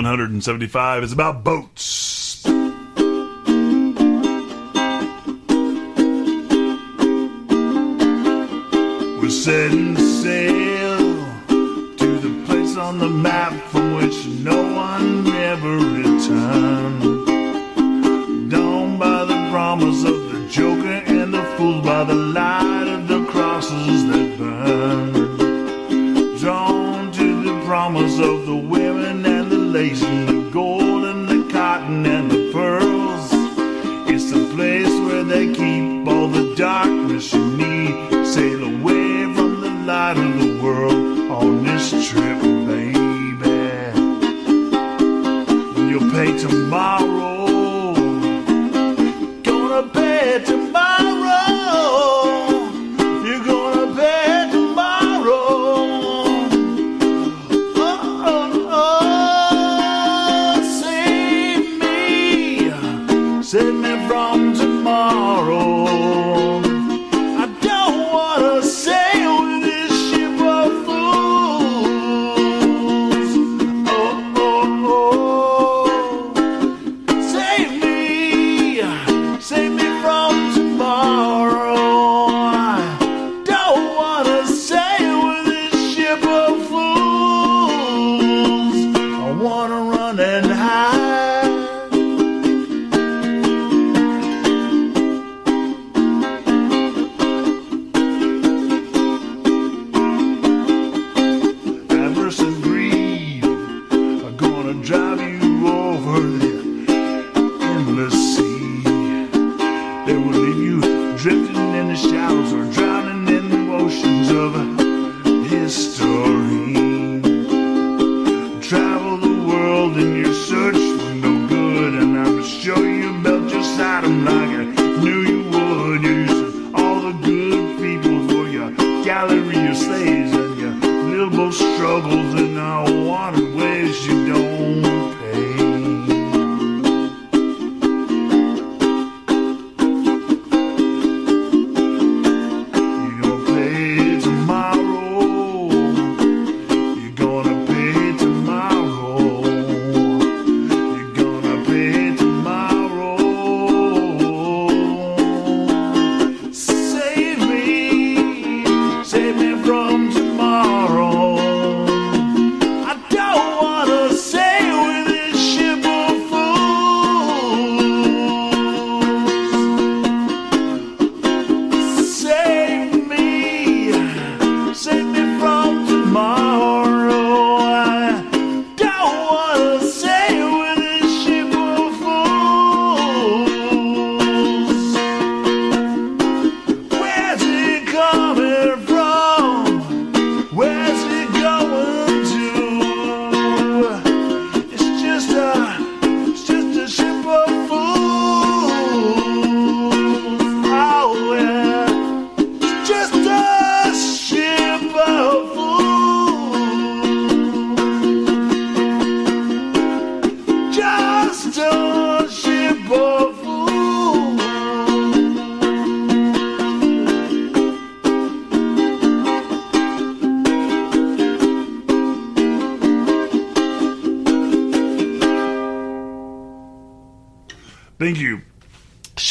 One hundred and seventy-five is about boats.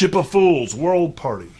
Ship of Fools World Party.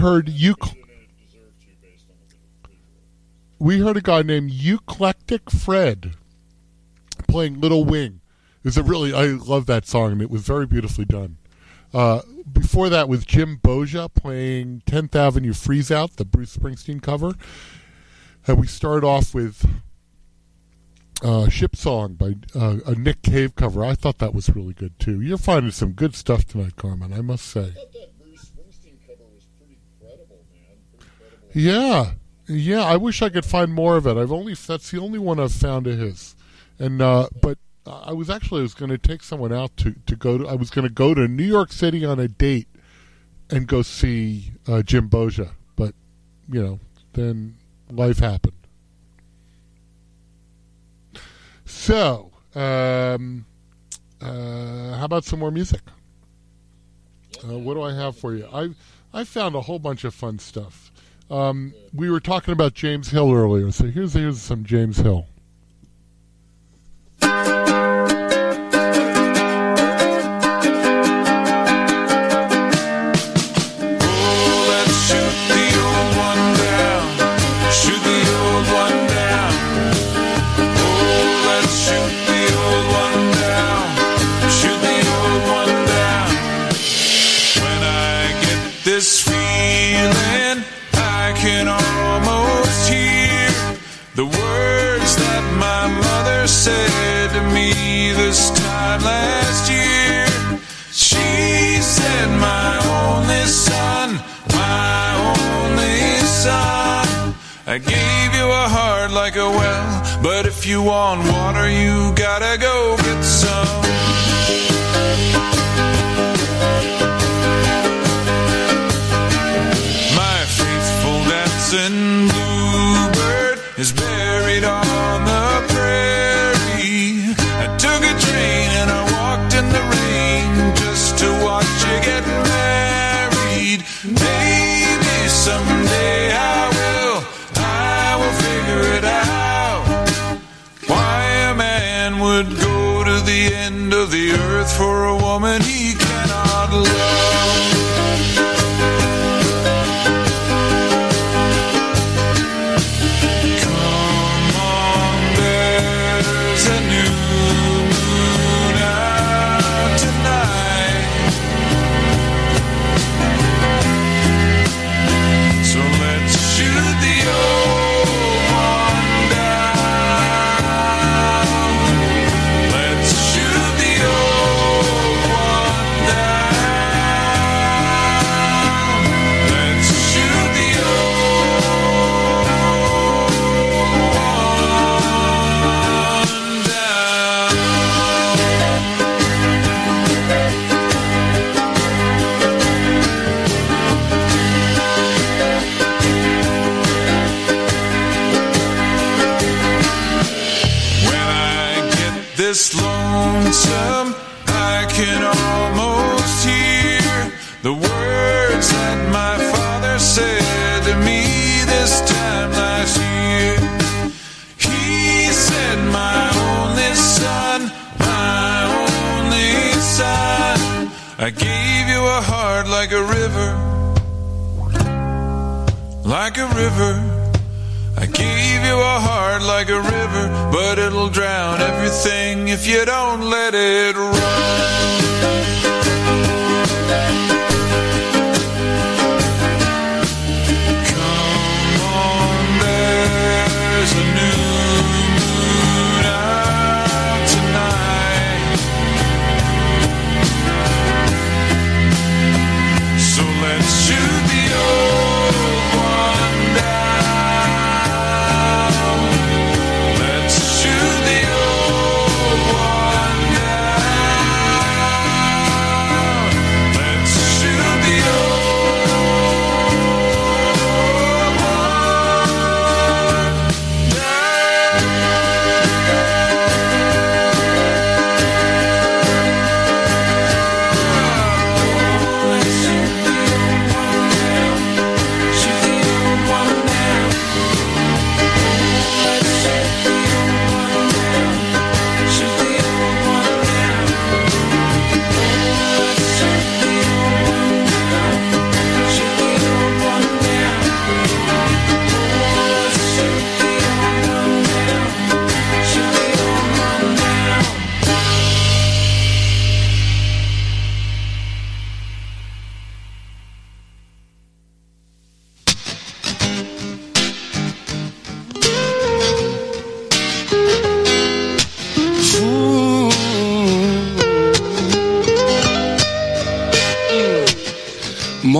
heard uk- We heard a guy named Euclectic Fred playing Little Wing. It's a really I love that song and it was very beautifully done. Uh, before that was Jim Boggia playing 10th Avenue Freeze Out, the Bruce Springsteen cover. And we start off with uh, Ship Song by uh, a Nick Cave cover. I thought that was really good too. You're finding some good stuff tonight, Carmen, I must say. Yeah, yeah. I wish I could find more of it. I've only that's the only one I've found of his, and uh, but I was actually I was going to take someone out to to go to. I was going to go to New York City on a date and go see uh, Jim Boggia, but you know, then life happened. So, um, uh, how about some more music? Uh, what do I have for you? I I found a whole bunch of fun stuff. Um, we were talking about James Hill earlier, so here's here's some James Hill. A heart like a well, but if you want water, you gotta go get some. My faithful dancing bluebird the end of the earth for a woman he cannot love. River. I gave you a heart like a river, but it'll drown everything if you don't let it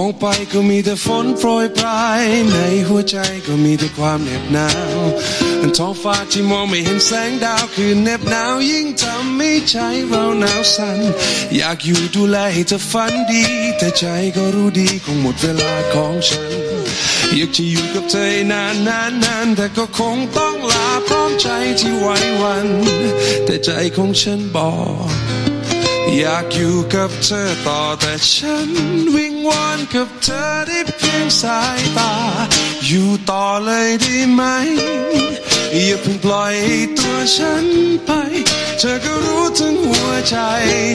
องไปก็มีแต่ฝนโปรยปลาย ในหัวใจก็มีแต่ความเหน็บหนาวท้องฟ้าที่มองไม่เห็นแสงดาวคือเหน็บหนาวยิ่งทำให้ใจเราหนาวสั่นอยากอยู่ดูแลให้เธอฝันดี แต่ใจก็รู้ดีคงหมดเวลาของฉัน อยากจะอยู่กับเธอนานนานนานแต่ก็คงต้องลาพร้อมใจที่ไหวหวัน แต่ใจของฉันบอก อยากอยู่กับเธอต่อแต่ฉันวิงวอนกับเธอได้เพียงสายตา อยู่ต่อเลยได้ไหม อย่าเพิ่งปล่อยตัวฉันไป เธอก็รู้ถึงหัวใจ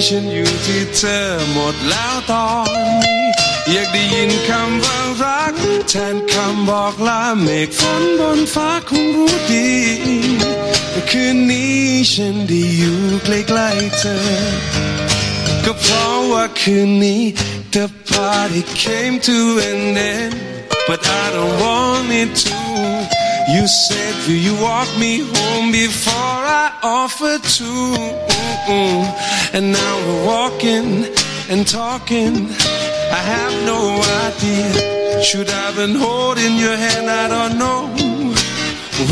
ฉันอยู่ที่เธอหมดแล้วตอนนี้ อยากได้ยินคำว่ารัก แทนคำบอกลาเมฆฝนบนฟ้าคงรู้ดี คืนนี้ฉันได้อยู่ใกล้ๆเธอ ก็เพราะว่าคืนนี้ The party came to an end But I don't want it to You said will you walk me home before I offered to And now we're walking and talking I have no idea Should I been holding your hand I don't know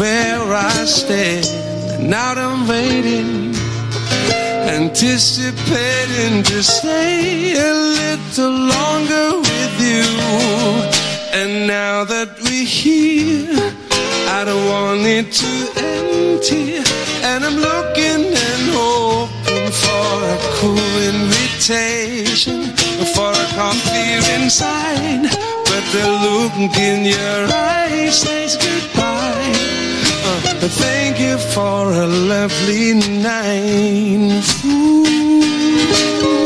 Where I stand Now I'm waiting anticipating to stay a little longer with you. And now that we're here, I don't want it to end here. And I'm looking and hoping for a cool invitation, for a coffee inside. But the look in your eyes says goodbye. Uh, thank you for a lovely night. Ooh.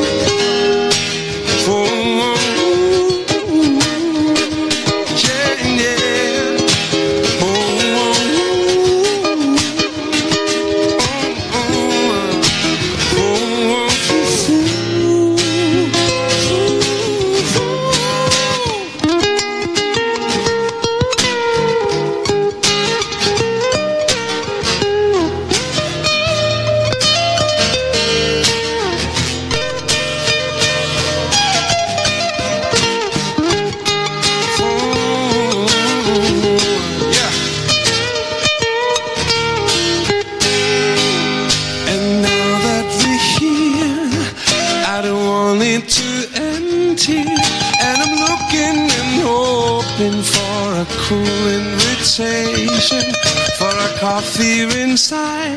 our fear inside.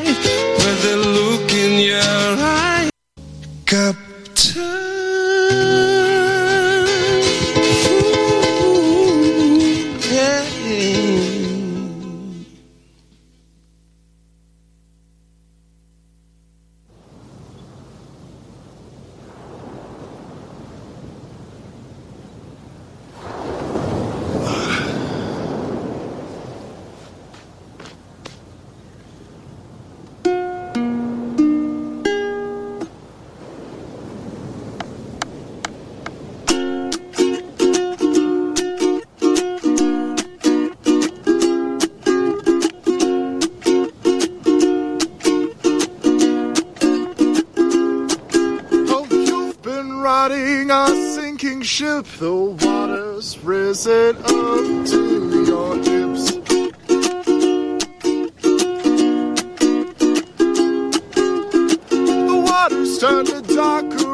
The water's risen up to your hips. The water's turned to dark.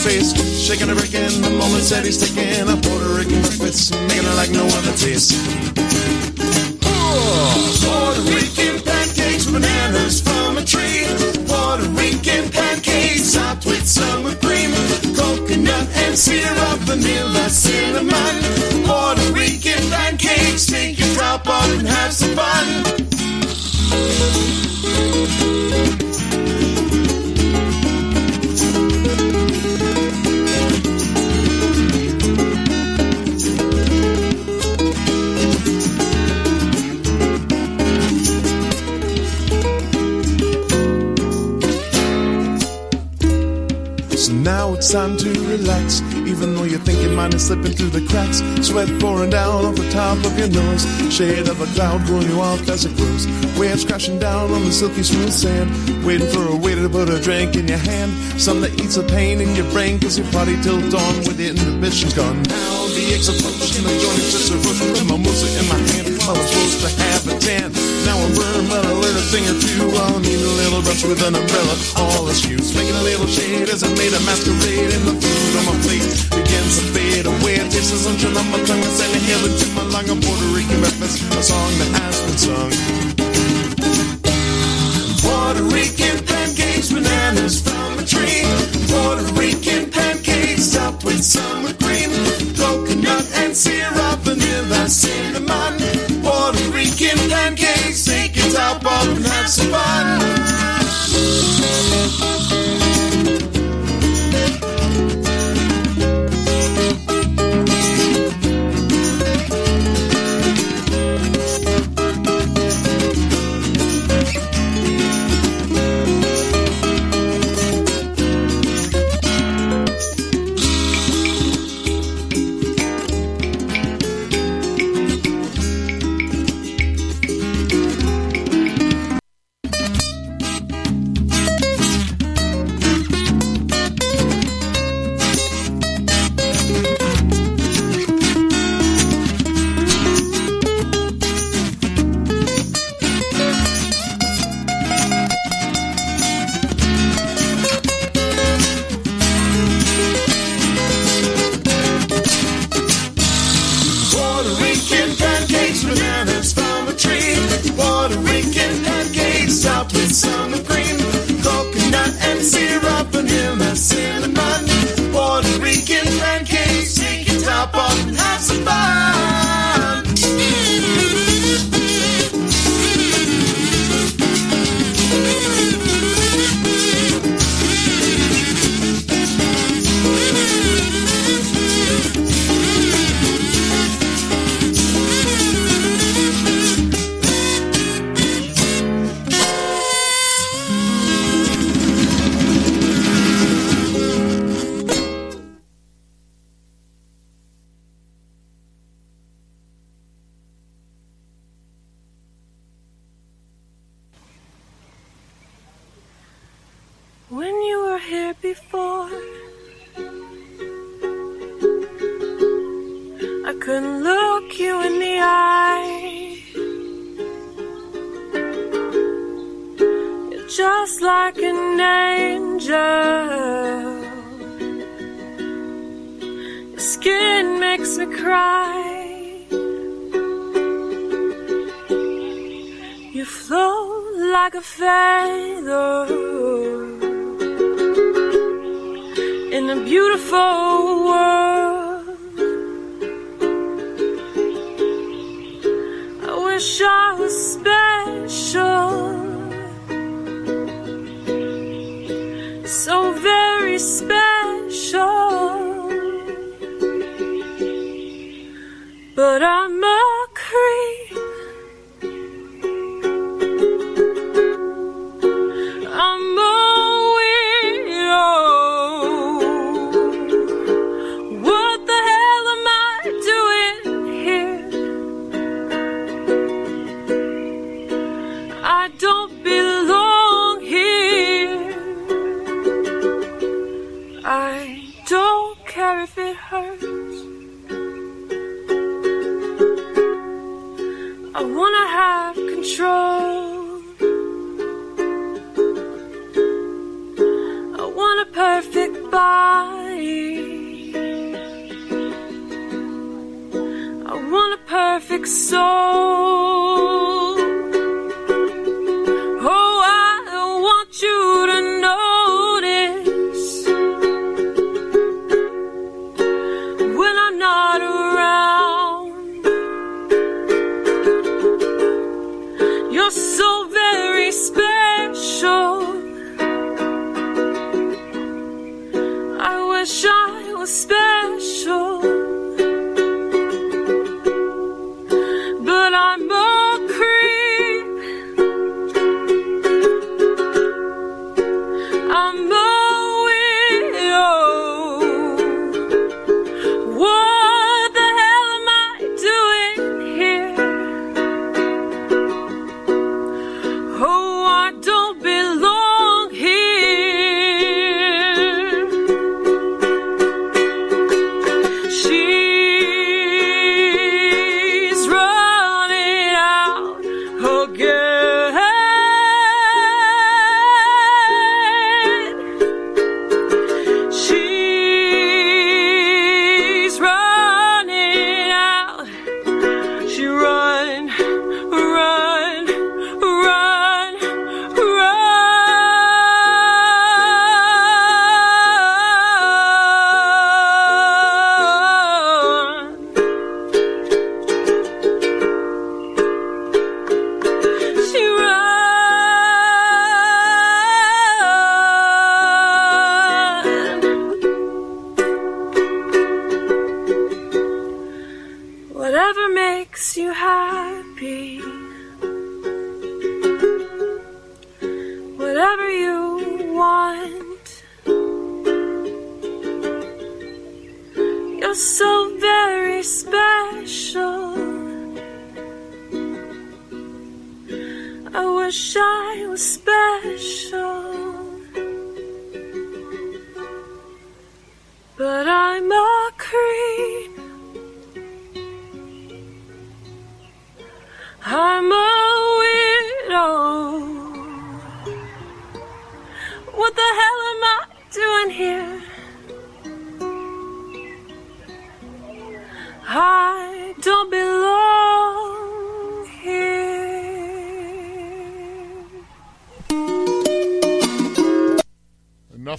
In face. Shaking and breaking the moments that he's taking. A Puerto Rican breakfast, making it like no other taste. Sweat pouring down off the top of your nose. Shade of a cloud cooling you off as it grows. Waves crashing down on the silky smooth sand. Waiting for a waiter to put a drink in your hand. Some that eats the pain in your brain cause you party till dawn with the inhibitions gone. Now the poaching, I'm joining a with my mimosa in my hand. While I'm supposed to have a tan. Now I'm burned, but I learned a thing or two. I'll need a little brush with an umbrella. All excuse, making a little shade as I made a masquerade. And the food on my plate begins to fade away. I taste the sunshine on my tongue a heaven to my lung. A Puerto Rican breakfast, a song that has been sung. Puerto Rican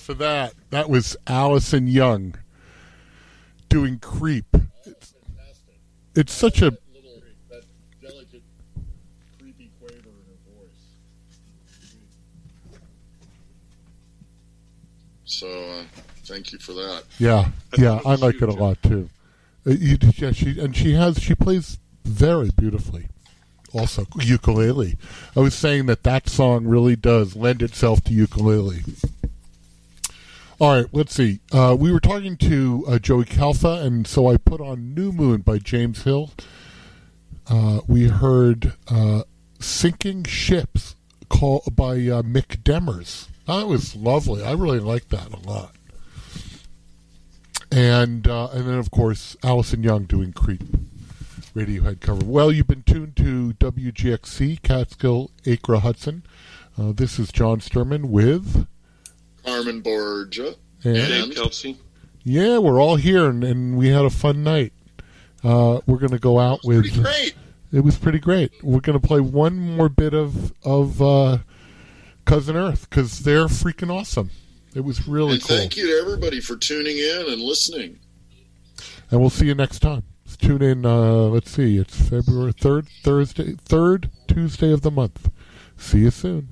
off of that, that was Allison Young doing Creep. Oh, it's, it's such a. Little, delicate, creepy quaver in her voice. So, uh, thank you for that. Yeah, yeah, I like huge. it a lot too. Uh, you, yeah, she and she has she plays very beautifully. Also, ukulele. I was saying that that song really does lend itself to ukulele. All right, let's see. Uh, we were talking to uh, Joey Kalfa, and so I put on New Moon by James Hill. Uh, we heard uh, Sinking Ships call, by uh, Mick Demers. That was lovely. I really liked that a lot. And uh, and then of course Allison Young doing Creep. Radiohead cover. Well, you've been tuned to WGXC, Catskill, Acra Hudson. Uh, this is John Sturman with Carmen Borgia. And- Dave Kelsey. yeah, we're all here and, and we had a fun night. Uh, we're going to go out with. great. It was pretty great. We're going to play one more bit of of uh, Cousin Earth because they're freaking awesome. It was really and cool. thank you to everybody for tuning in and listening. And we'll see you next time. Tune in. Uh, let's see. It's February third, Thursday, third Tuesday of the month. See you soon.